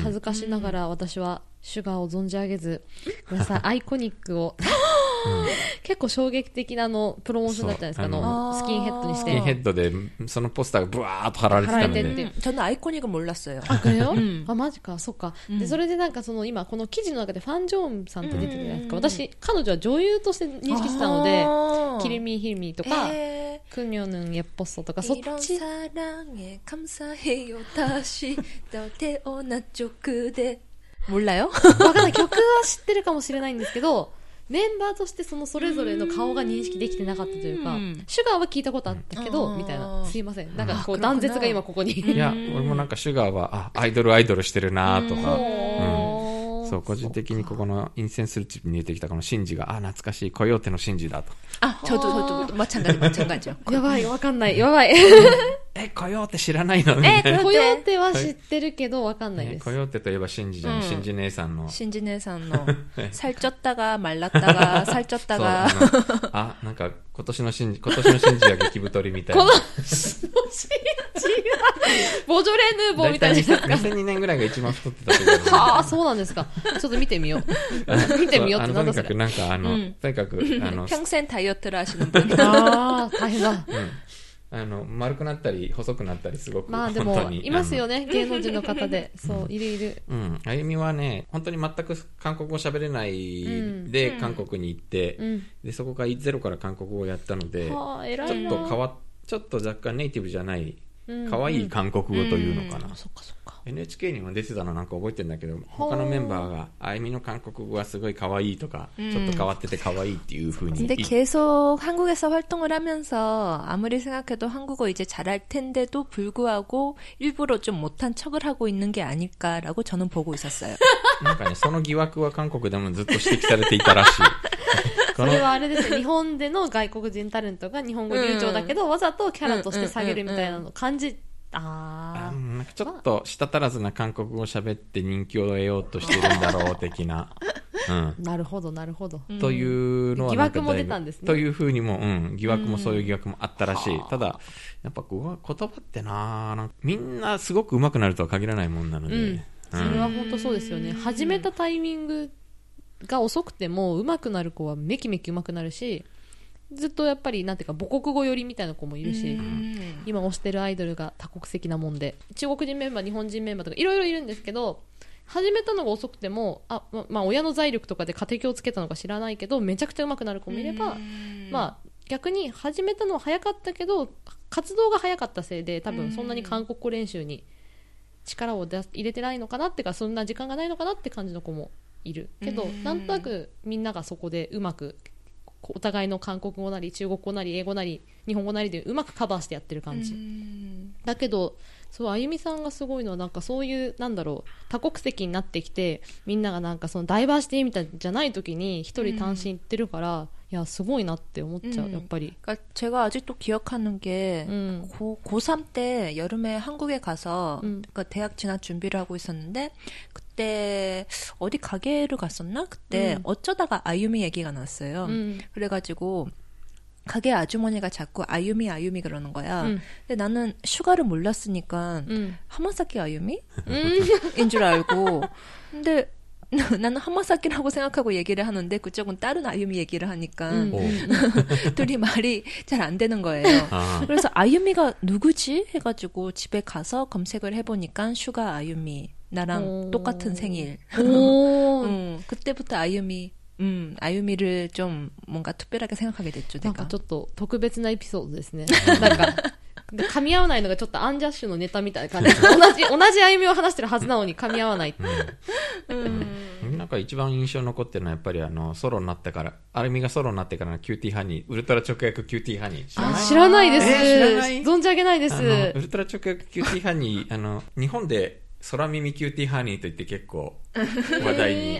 恥ずかしながら私はシュガーを存じ上げず、ごめんなさい、アイコニックを、結構衝撃的なあのプロモーションだったじゃないですか、あそうのスキンヘッドにしスキンヘて。ッドでそのポスターがブワーッと貼られてたので貼られてって 저는 아이코닉은 몰랐어요. あ、これよ、んあ、マジか、そっか。で、それでなんかその今、この記事の中でファン・ジョーンさんって出てるじゃないですか。うんうんうん私、彼女は女優として認識してたので、 아. キリミヒルミとか、 에, クニョヌン・エッポッソとか、そっ 이런 ち 사랑에 감사해요 다시 또 태어났죠 그대 몰라요? わかんない。曲は知ってるかもしれないんですけど、 メンバーとしてそのそれぞれの顔が認識できてなかったというか、シュガーは聞いたことあったけど、みたいな、すいません。なんかこう断絶が今ここに。いや、俺もなんかシュガーは、あ、アイドルアイドルしてるなとか、うん、そう、個人的にここのインセンスルチップに入れてきたこのシンジが、あ、懐かしい、コヨーテのシンジだと。あ、ちょっとちょっと、まっちゃんがじ、まっちゃんがじ。やばい、わかんない、やばい。えコヨーテ知らないのみたいなコヨーテは知ってるけどわかんないですねコ。ヨーテといえばシンジじゃん、うんシンジ姉さんの 신진혜산 너 살쪘다가 말랐다가 そう 살쪘다가 あのあなんか今年のシンジ今年のシンジは激太りみたいなこの、シンジボジョレ・ヌーボーみたいな。 2002年ぐらいが一番太ってたと思うはあ、そうなんですか。ちょっと見てみよう。見てみようってそうあのとにかなんだそれ。くなんかあの、うんとにかくあの 평생 다이어트를 하시는 분. ああ、大変だ。 あの丸くなったり細くなったりすごくまあでも、いますよね、芸能人の方で。そう、いるいる。うんあゆみはね本当に全く韓国語喋れないで、韓国に行って、うん。でそこからゼロから韓国語をやったので、はあ、偉ちょ。っと変わちょっと若干ネイティブじゃないうん可愛い韓国語というのかな、そっかそっか。NHK にも出てたのなんか覚えてるんだけど他のメンバーがあゆみの韓国語はすごい可愛いとか、ちょっと変わってて可愛いっていうふうに 근데 言っ 계속 한국에서 활동을 하면서 아무리 생각해도 한국어 이제 잘할 텐데도 불구하고 일부러 좀 못한 척을 하고 있는 게 아닐까라고 저는 보고 있었어요. なんかねその疑惑は韓国でもずっと指摘されていたらしいこのそれはあれですよ。日本での外国人タレントが日本語流暢だけど、わざとキャラとして下げるみたいなのを感じ あー。うんなんかちょっと舌足らずな韓国語を喋って人気を得ようとしてるんだろう的な、うん、なるほどなるほど、というのは疑惑も出たんですね。というふうにも、うん、疑惑もそういう疑惑もあったらしい。ただ、やっぱ言葉ってななんかみんなすごく上手くなるとは限らないもんなので、うん。それは本当そうですよね。始めたタイミングが遅くても上手くなる子はめきめき上手くなるしずっとやっぱりなんていうか母国語寄りみたいな子もいるし、今推してるアイドルが多国籍なもんで中国人メンバー日本人メンバーとかいろいろいるんですけど始めたのが遅くてもあ、ままあ、親の財力とかで家庭教をつけたのか知らないけどめちゃくちゃ上手くなる子もいれば、まあ、逆に始めたのは早かったけど活動が早かったせいで多分そんなに韓国語練習に力を出す入れてないのかなっていうかそんな時間がないのかなって感じの子もいるけどなんとなくみんながそこでうまくお互いの韓国語なり中国語なり英語なり日本語なりでうまくカバーしてやってる感じ、だけどそうあゆみさんがすごいのはなんかそういうなんだろう多国籍になってきてみんながなんかそのダイバーシティみたいじゃない時に一人単身行ってるから、いやすごいなって思っちゃう、うんやっぱり 그러니까 제가 아직도 기억하는 게 음. 고, 고3 때 여름에 한국에 가서 음. 그 대학 진학 준비를 하고 있었는데 그때 어디 가게를 갔었나? 그때 음. 어쩌다가 아유미 얘기가 났어요. うん、 그래가지고 가게 아주머니가 자꾸 아유미 아유미 그러는 거야. 음. 근데 나는 슈가를 몰랐으니까 음. 하마사키 아유미인 음. 줄 알고. 근데 나는 하마사키라고 생각하고 얘기를 하는데 그쪽은 다른 아유미 얘기를 하니까 음. 둘이 말이 잘 안 되는 거예요. 아. 그래서 아유미가 누구지 해가지고 집에 가서 검색을 해보니까 슈가 아유미 나랑 오. 똑같은 생일. 음, 그때부터 아유미 음, 아유미를 좀 뭔가 특별하게 생각하게 됐죠, なんか 내가. ちょっと特別なエピソードですね。なんか、で噛み合わないのがちょっとアンジャッシュのネタみたいな感じ。同じ、同じ歩みを話してるはずなのに噛み合わない。なんか一番印象に残ってるのはやっぱりあのソロになってから、アルミがソロになってからのキューティーハニー、ウルトラ直訳キューティーハニー。知らない知らないです。えー知らない存じ上げないです。あの、ウルトラ直訳キューティーハニー、あの、日本で空耳キューティーハニーと言って結構話題に。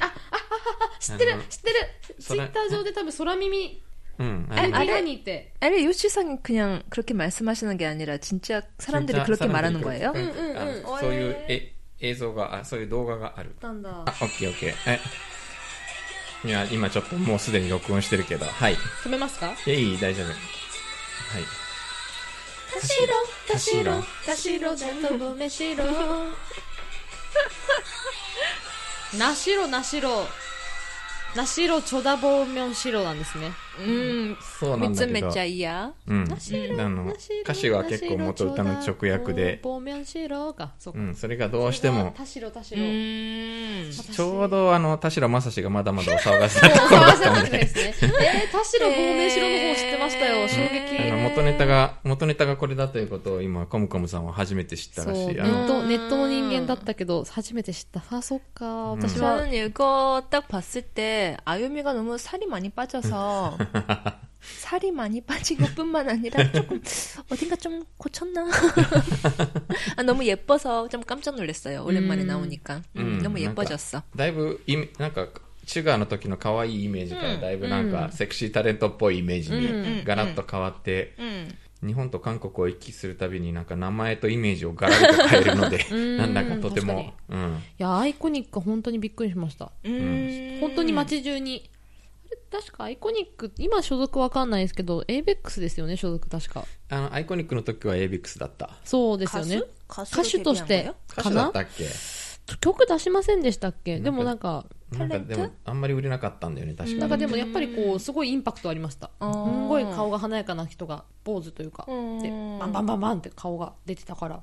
知ってるあの知ってるそれツイッター上で多分空耳、うん。あのキューティーハニーって。 아니, 요시상이 그냥 그렇게 말씀하시는 게 아니라 진짜 사람들이 진짜 그렇게 사람들이 말하는 그렇게- 거예요? 응, 응, 아, 응. そういうえ映像が、あ、そういう動画がある。なんだあ、。オッケーオッケー。え。いや、今ちょっともうすでに録音してるけど、はい。止めますかいやいい、大丈夫。はい。田代、田代、田代で飛ぶめしろ。なしろ、なしろ。 なしろ、ちょだぼうみょんしろなんですね。음, そうなんだけど。 미츠메짜이야. うん。なしろ、あのなしろ歌詞は結構元歌の直訳で、ぼうみょんしろが、そうか。うん、それがどうしても、田代、田代。 음. ちょうどあの、田代正史がまだまだお騒がせそうたところだ探せたったんで、時ですね。えー、田代亡命しろの方知ってましたよ。衝撃。あの、元ネタが、元ネタがこれだということを今、コムコムさんは初めて知ったそう、らしい。ネあの、ット、ネットの人間だったけど、初めて知った。あ、そっか。私は、 저는 이거 딱 봤을 때 아유미가 너무 살이 많이 빠져서 살이 많이 빠진 것뿐만 아니라 조금 어딘가 좀 고쳤나? 아, 너무 예뻐서 좀 깜짝 놀랐어요. 오랜만에 음. 나오니까 음, 음, 너무 なんか 예뻐졌어. だいぶイメ、なんか、シュガーの時の可愛いイメージから、だいぶなんか、セクシータレントっぽいイメージに、ガラッと変わって、 음. 日本と韓国を行き来するたびになんか名前とイメージをガラリと変えるので、んなんだかとても、うん。いや、アイコニック本当にびっくりしました。 음. 本当に街中に。 確かアイコニック、今所属わかんないですけど、ABEX ですよね、所属確か。あの、アイコニックの時は ABEX だった。そうですよね。가 수? 歌手として歌かな手だったっけ？曲出しませんでしたっけ？でもなんか、なんかでも、あんまり売れなかったんだよね、確かに。なんかでもやっぱりこう、すごいインパクトありました。すごい顔が華やかな人が、坊主というか、うんで、バンバンバンバンって顔が出てたから。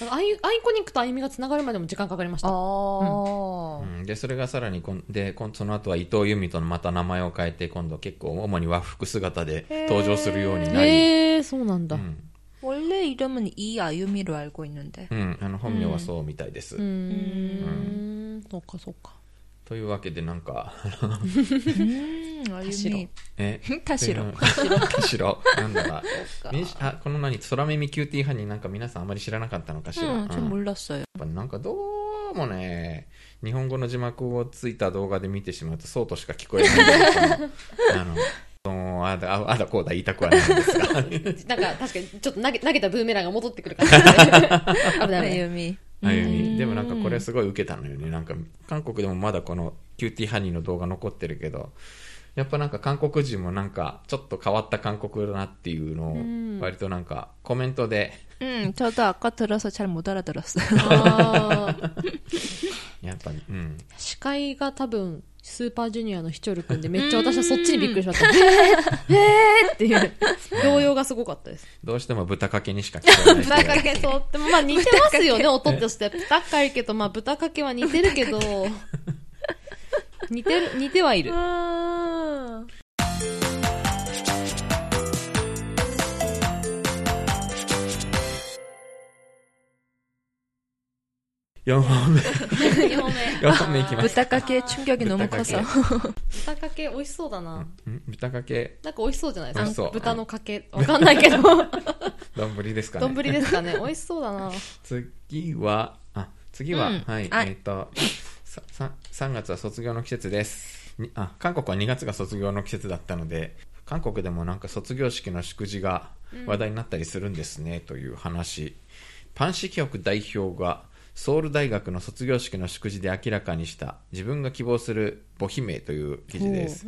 なんかアイアイコニックとあゆみがつながるまでも時間かかりました。 어. うんで、それがさらにこん、で、こんその後は伊藤由美とのまた名前を変えて、今度結構主に和服姿で登場するようになり、へえ、そうなんだ。ううん 원래 이름은 이아유미로 알고 있는데. ん、あの、本名はそうみたいです。ーん。そっかそっか。というわけでなんか、 음, 아유미. え、 타시로. 田代。なんだか。みんあ、この何、空耳キューティーハニーなんか皆さんあまり知らなかったのかしら。 응, うん 전 몰랐어요. やっぱなんかどうもね、日本語の字幕をついた動画で見てしまうとそうとしか聞こえないんだけどあの、 ともあだあだこうだ言いたくはないんですがなんか確かにちょっと投げ投げたブーメランが戻ってくる感じで危ない危ない歩み。あゆみでもなんかこれすごい受けたのよねなんか韓国でもまだこのキューティーハニーの動画残ってるけど やっぱなんか韓国人もなんかちょっと変わった韓国だなっていうのを割となんかコメントで 음, 저도 아까 들어서 잘 못 알아들었어요. あーやっぱりうん司会が多分スーパージュニアのヒチョル君でめっちゃ私はそっちにびっくりしました。えー、えーっていう動揺がすごかったです。どうしても豚かけにしか聞こえない人豚がかけそう。でもまあ似てますよね、音として。豚かいけど、まあ豚かけは似てるけど、 似てる、似てはいる。 아. 4本目4名。 4本目いきます 부탁하기에 충격이 너무 부탁할게. 커서. 豚かけ美味しそうだな。ん豚かけなんか美味しそうじゃないで美味しそうすか。豚のかけ。わかんないけど。丼ですかね丼ですかね。美味しそうだな。次は、あ、次は、うんはい、あえっ、と、ささ 3月は卒業の季節です。にあ、韓国は2月が卒業の季節だったので、韓国でもなんか卒業式の祝辞が話題になったりするんですね、という話。パンシキョク代表がソウル大学の卒業式の祝辞で明らかにした自分が希望する母姫名という記事です。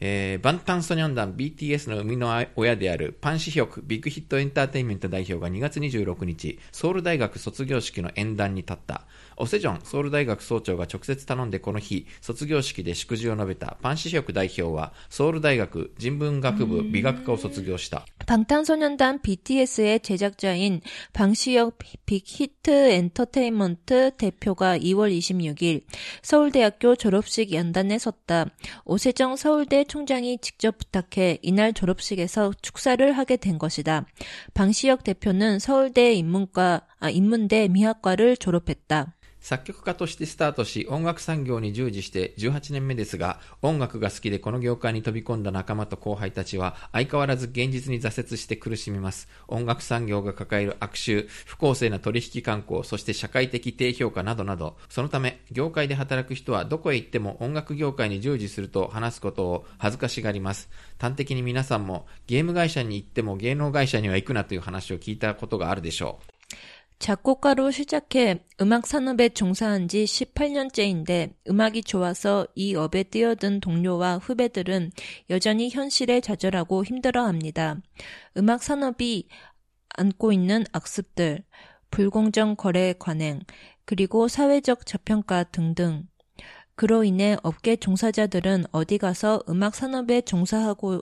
えーバンタンソニョン団 BTS の生みの親であるパン・シヒョクビッグヒットエンターテインメント代表が2月26日、ソウル大学卒業式の演壇に立った。オセジョンソウル大学総長が直接頼んでこの日、卒業式で祝辞を述べたパン・シヒョク代表は、ソウル大学人文学部美学科を卒業した。 방탄소년단 BTS의 제작자인 방시혁 빅히트 엔터테인먼트 대표가 2월 26일 서울대학교 졸업식 연단 에 섰다. 오세정 서울대 총장이 직접 부탁해 이날 졸업식에서 축사를 하게 된 것이다. 방시혁 대표는 서울대 인문과, 아, 인문대 미학과를 졸업했다. 作曲家としてスタートし、音楽産業に従事して18年目ですが、音楽が好きでこの業界に飛び込んだ仲間と後輩たちは、相変わらず現実に挫折して苦しみます。音楽産業が抱える悪臭、不公正な取引慣行、そして社会的低評価などなど、そのため、業界で働く人はどこへ行っても音楽業界に従事すると話すことを恥ずかしがります。端的に皆さんも、ゲーム会社に行っても芸能会社には行くなという話を聞いたことがあるでしょう。 작곡가로 시작해 음악 산업에 종사한 지 18년째인데 음악이 좋아서 이 업에 뛰어든 동료와 후배들은 여전히 현실에 좌절하고 힘들어 합니다. 음악 산업이 안고 있는 악습들, 불공정 거래 관행, 그리고 사회적 저평가 등등. 그로 인해 업계 종사자들은 어디 가서 음악 산업에 종사하고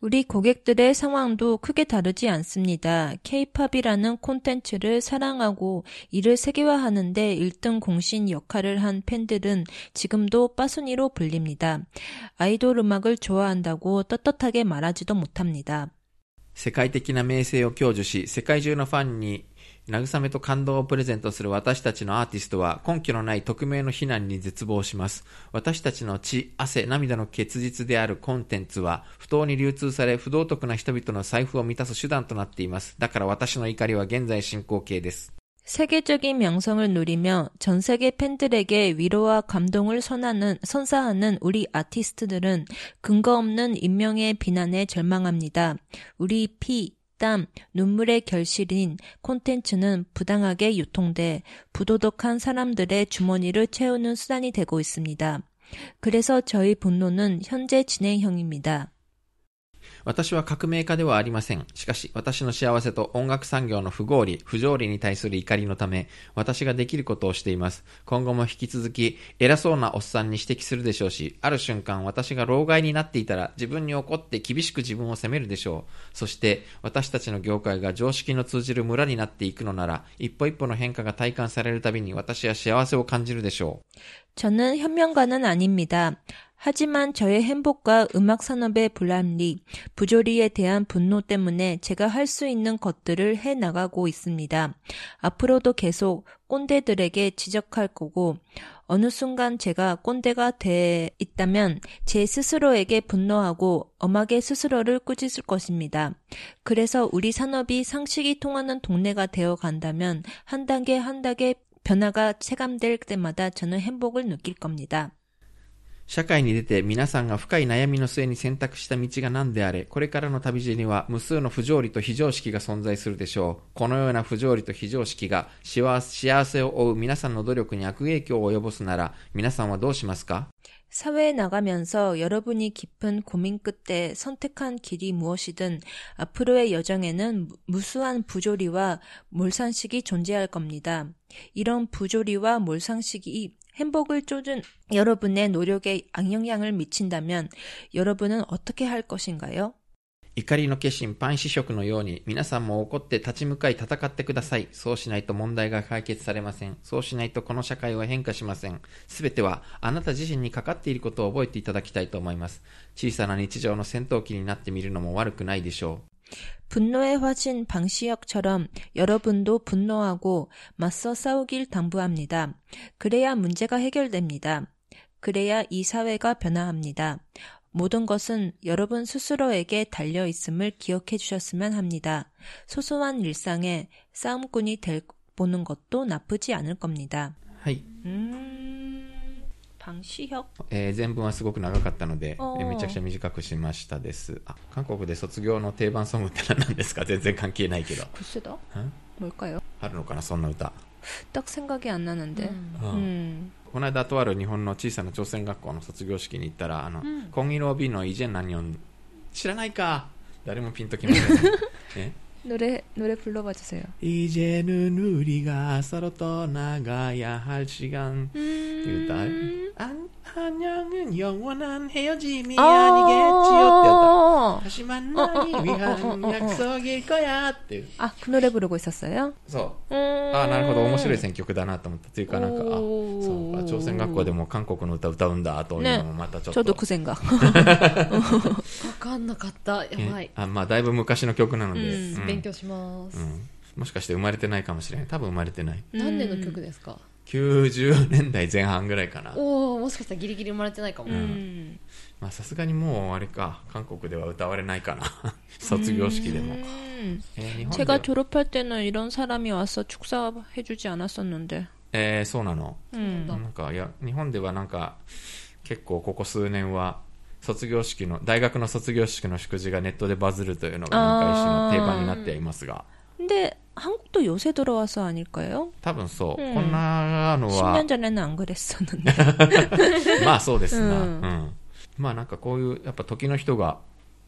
우리 고객들의 상황도 크게 다르지 않습니다. K-팝이라는 콘텐츠를 사랑하고 이를 세계화하는데 1등 공신 역할을 한 팬들은 지금도 빠순이로 불립니다. 아이돌 음악을 좋아한다고 떳떳하게 말하지도 못합니다. 世界的な名声を享受し、世界中のファンに 慰めと感動をプレゼントする私たちのアーティストは根拠のない匿名の非難に絶望します。私たちの血、汗、涙の結実であるコンテンツは不当に流通され不道徳な人々の財布を満たす手段となっています。だから私の怒りは現在進行形です。 세계적인 명성을 누리며 전 세계 팬들에게 위로와 감동을 선하는, 선사하는 우리 아티스트들은 근거 없는 인명의 비난에 절망합니다. 우리 피, 땀, 눈물의 결실인 콘텐츠는 부당하게 유통돼 부도덕한 사람들의 주머니를 채우는 수단이 되고 있습니다. 그래서 저희 분노는 현재 진행형입니다. 私は革命家ではありません。しかし、私の幸せと音楽産業の不合理、不条理に対する怒りのため、私ができることをしています。今後も引き続き、偉そうなおっさんに指摘するでしょうし、ある瞬間、私が老害になっていたら、自分に怒って厳しく自分を責めるでしょう。そして、私たちの業界が常識の通じる村になっていくのなら、一歩一歩の変化が体感されるたびに、私は幸せを感じるでしょう。 저는 현명가는 아닙니다. 하지만 저의 행복과 음악 산업의 불합리, 부조리에 대한 분노 때문에 제가 할 수 있는 것들을 해 나가고 있습니다. 앞으로도 계속 꼰대들에게 지적할 거고, 어느 순간 제가 꼰대가 돼 있다면 제 스스로에게 분노하고 엄하게 스스로를 꾸짖을 것입니다. 그래서 우리 산업이 상식이 통하는 동네가 되어 간다면 한 단계 한 단계 변화가 체감될 때마다 저는 행복을 느낄 겁니다. 社会に出て皆さんが深い悩みの末に選択した道が何であれ、これからの旅路には無数の不条理と非常識が存在するでしょう。このような不条理と非常識が幸せを追う皆さんの努力に悪影響を及ぼすなら、皆さんはどうしますか 사회에 나가면서 여러분이 깊은 고민 끝에 선택한 길이 무엇이든 앞으로의 여정에는 무수한 부조리와 몰상식이 존재할 겁니다. 이런 부조리와 몰상식이 행복을 쫓은 여러분의 노력에 악영향을 미친다면 여러분은 어떻게 할 것인가요? 怒りの化身パン試食のように皆さんも怒って立ち向かい戦ってください。そうしないと問題が解決されません。そうしないとこの社会は変化しません。すべてはあなた自身にかかっていることを覚えていただきたいと思います。小さな日常の戦闘機になってみるのも悪くないでしょう。 분노의 화신 방시혁처럼 여러분도 분노하고 맞서 싸우길 당부합니다. 그래야 문제가 해결됩니다. 그래야 이 사회가 변화합니다. 모든 것은 여러분 스스로에게 달려 있음을 기억해 주셨으면 합니다. 소소한 일상에 싸움꾼이 될 보는 것도 나쁘지 않을 겁니다. はい。 음. えー、全文はすごく長かったので、えー、めちゃくちゃ短くしましたです。あ韓国で卒業の定番ソングって何ですか？全然関係ないけど。글쎄뭘까 요? あるのかなそんな歌딱생각이안나는 데. うん、この間とある日本の小さな朝鮮学校の卒業式に行ったらあの、うん、コンギロビのイジェンナニョン知らないか？誰もピンときません。え？노래 노래 불러봐 주세 요. 이제는 우리가 서로 떠나가야 할 시 간. 음... 달. 안, 안녕은 영원한 헤어짐이 아니겠지요. 다시 만나기 위한 약속일 거야. っていう。 아, 그 노래 부르고 있었어요? そう。 음. あなるほど、面白い選曲だなと思った。っていうか、なんか、あ、おーそうか、朝鮮学校でも韓国の歌歌うんだというのもまたちょっと。 저도 그 생각. わかんなかった。やばい。ねあまあ、だいぶ昔の曲なので、うんうん勉強しますう。んもしかして生まれてないかもしれない。多分生まれてない。何年の曲ですか 90年代前半ぐらいかな。おおもしかしたらギリギリ生まれてないかも。 음. まあ、さすがにもう、あれか、韓国では歌われないかな。卒業式でも。 음. えー日本で 제가 졸업할 때는 이런 사람이 와서 축사해주지 않았었는데. えーそうなの。 음. なんか、いや、日本ではなんか、結構ここ数年は、卒業式の、大学の卒業式の祝辞がネットでバズるというのがなんか一種の定番になっていますが、 근데 한국도 요새 들어와서 아닐까요? 多分そう、うんこんなのは 10년 、 전에는 안 그랬었는데. まあそうですな、ううんん。まあなんかこういう、やっぱ時の人が、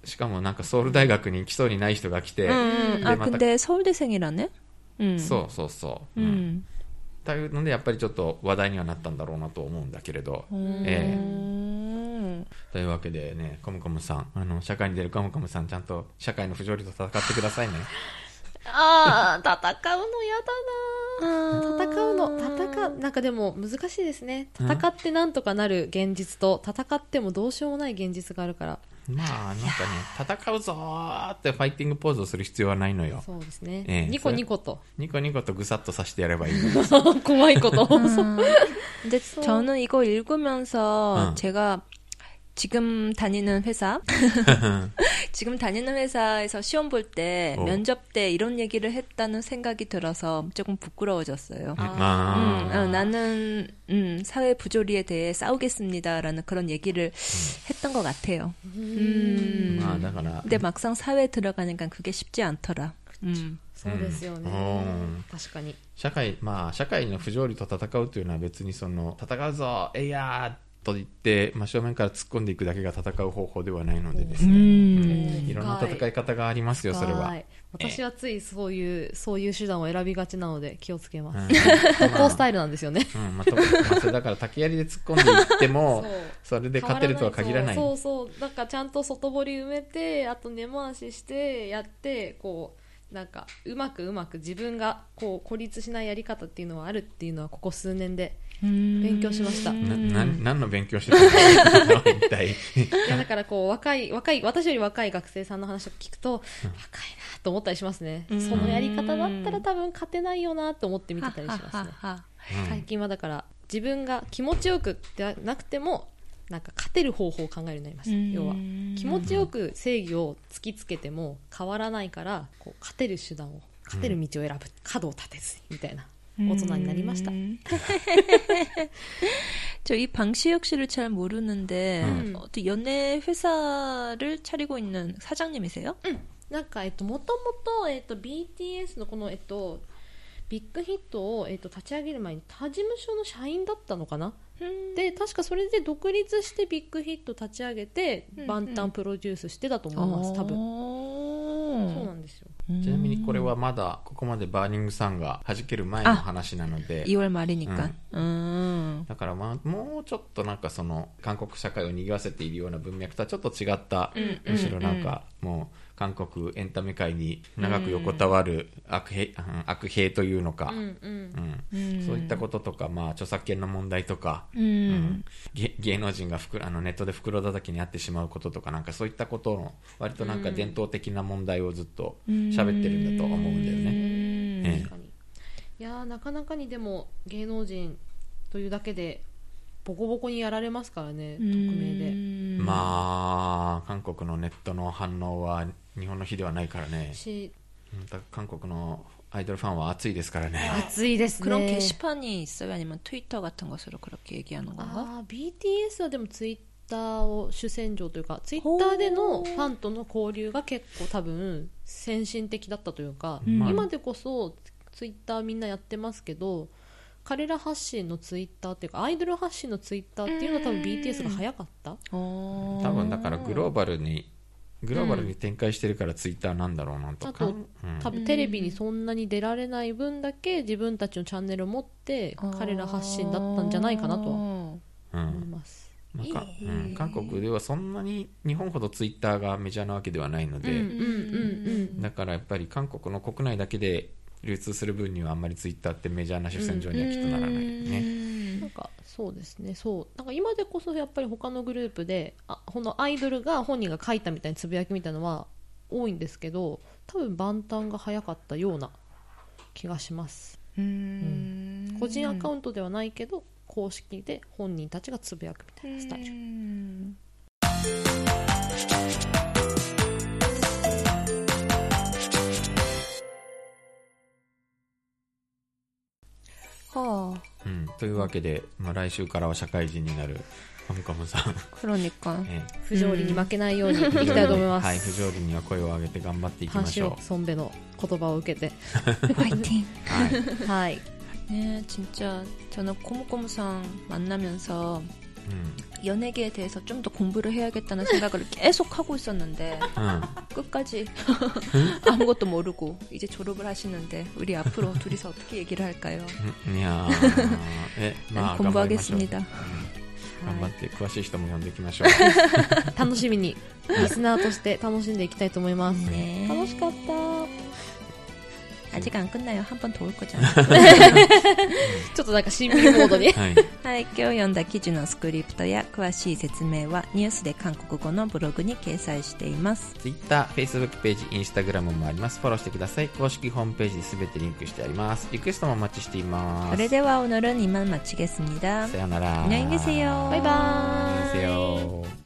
しかもなんかソウル大学に来そうにない人が来て、 음. 아, 네, 맞다. 근데 서울대생이라네? 음. そうそうそう。うん 음. というので、やっぱりちょっと話題にはなったんだろうなと思うんだけれど、 음. えというわけでね、コムコムさん、あの、社会に出るコムコムさん、ちゃんと社会の不条理と戦ってくださいね。 ああ、戦うのやだな戦うの、戦う、なんかでも難しいですね。戦ってなんとかなる現実と、戦ってもどうしようもない現実があるから。まあ、なんかね、戦うぞーってファイティングポーズをする必要はないのよ。そうですね。ええニコニコと。ニコニコとぐさっとさしてやればいいの。怖いこと。 근데 저는 이거 읽으면서 어. 제가 지금 다니는 회사 지금 다니는 회사에서 시험 볼 때 어. 면접 때 이런 얘기를 했다는 생각이 들어서 조금 부끄러워졌어요. 음, 아. 어, 나는 음, 사회 부조리에 대해 싸우겠습니다라는 그런 얘기를 했던 것 같아요. 음. まあ、だから、 근데 막상 사회에 들어가니까 그게 쉽지 않더라. 음. そうですよねうん。確かに。社会、まあ、社会の不条理と戦うというのは別にその、戦うぞえいやー と言って、真正面から突っ込んでいくだけが戦う方法ではないのでですね。うんいろんな戦い方がありますよ、それは。はい私はついそういう、そういう手段を選びがちなので気をつけまうんす。高校スタイルなんですよね。うん、まあ、とまあ、だから 竹槍で突っ込んでいってもそう、それで勝てるとは限らない。そうそうそう。だからちゃんと外堀埋めて、あと根回しして、やって、こう、なんかうまくうまく自分がこう孤立しないやり方っていうのはあるっていうのはここ数年で勉強しました。いな、な、何の勉強してたの？一体。やだからこう若い若い私より若い学生さんの話を聞くと、若いなと思ったりしますね。うん。そのやり方だったら多分勝てないよなと思って見てたりしますね。はははは最近はだから自分が気持ちよくでなくてもなんか勝てる方法を考えるようになりましたうん。要は。気持ちよく正義を突きつけても変わらないからこう勝てる手段を勝てる道を選ぶ、角を立てずみたいな大人になりました、 음. 저 이 방시혁 씨를 잘 모르는데 음. 어떤 연예 회사를 차리고 있는 사장님이세요? なんかえっともともとえっと BTS のこのえっとビッグヒットを、えっと、立ち上げる前に他事務所の社員だったのかなで確かそれで独立してビッグヒット立ち上げて、うん万端プロデュースしてたと思います多分 そうなんですよ。ちなみにこれはまだここまでバーニングサンが弾ける前の話なので。いわれもあれにか、うん、だからまあもうちょっとなんかその韓国社会を賑わせているような文脈とはちょっと違った、むしろなんかもう韓国エンタメ界に長く横たわる悪兵,、悪弊というのか、うんそういったこととか、まあ、著作権の問題とか、うん。芸能人がふくあのネットで袋叩きにあってしまうこととかなんかそういったことの割となんか伝統的な問題をずっと喋ってるんだと思うんだよね。いやなかなかにでも芸能人というだけでボコボコにやられますからね匿名で。まあ韓国のネットの反応は日本の比ではないからねしまた韓国のアイドルファンは熱いですからね熱いですね 그런 게시판이 있어요? 아니면 트위터 같은 것으로 그렇게 얘기하는 건가? あー BTS はでもツイッターを主戦場というかツイッターでのファンとの交流が結構多分先進的だったというか、うん今でこそツイッターみんなやってますけど彼ら発信のツイッターっていうかアイドル発信のツイッターっていうのは多分 BTS が早かった、 어. 多分だからグローバルに グローバルに展開してるからツイッターなんだろうなとか、あとうん。多分テレビにそんなに出られない分だけ自分たちのチャンネルを持って彼ら発信だったんじゃないかなとはう思いんます、まあかうん。韓国ではそんなに日本ほどツイッターがメジャーなわけではないので、うん。うんうんだからやっぱり韓国の国内だけで流通する分にはあんまりツイッターってメジャーな主戦場にはきっとならないよね。そうですね。そう。なんか今でこそやっぱり他のグループであこのアイドルが本人が書いたみたいなつぶやきみたいなのは多いんですけど多分万端が早かったような気がします。うん、個人アカウントではないけど公式で本人たちがつぶやくみたいなスタイル。はあ。うん、というわけで、まあ、来週からは社会人になるファミコムさん、 그러니까. え不条理に負けないようにいきたいと思います、はい、不条理には声を上げて頑張っていきましょハンシオソンベの言葉を受けて 화이팅. う。はい。はい 네, 진짜 저는 고무고무상 만나면서 うん。 연예계에 대해서 좀 더 공부를 해야겠다는 생각을 계속 하고 있었는데 うん。 끝까지 아무것도 모르고 이제 졸업을 하시는데 우리 앞으로 둘이서 어떻게 얘기를 할까요? いやーえ、まあ、頑張りましょう。 공부하겠습니다. 頑張って、詳しい人も呼んでいきましょう。楽しみにリスナーとして楽しんでいきたいと思います、 네. 楽しかった 아직 안 끝나요. 한 번 더 올 거잖아. ちょっとなんか新聞モードにはい。はい、今日読んだ記事のスクリプトや詳しい説明はニュースで韓国語のブログに掲載しています。 Twitter、Facebook ページ、Instagram もあります。フォローしてください。公式ホームページにすべてリンクしてあります。リクエストもお待ちしています。それでは오늘은이만마치겠습니다 さよなら。 안녕히 계세요. バイバーイ 안녕히 계세요.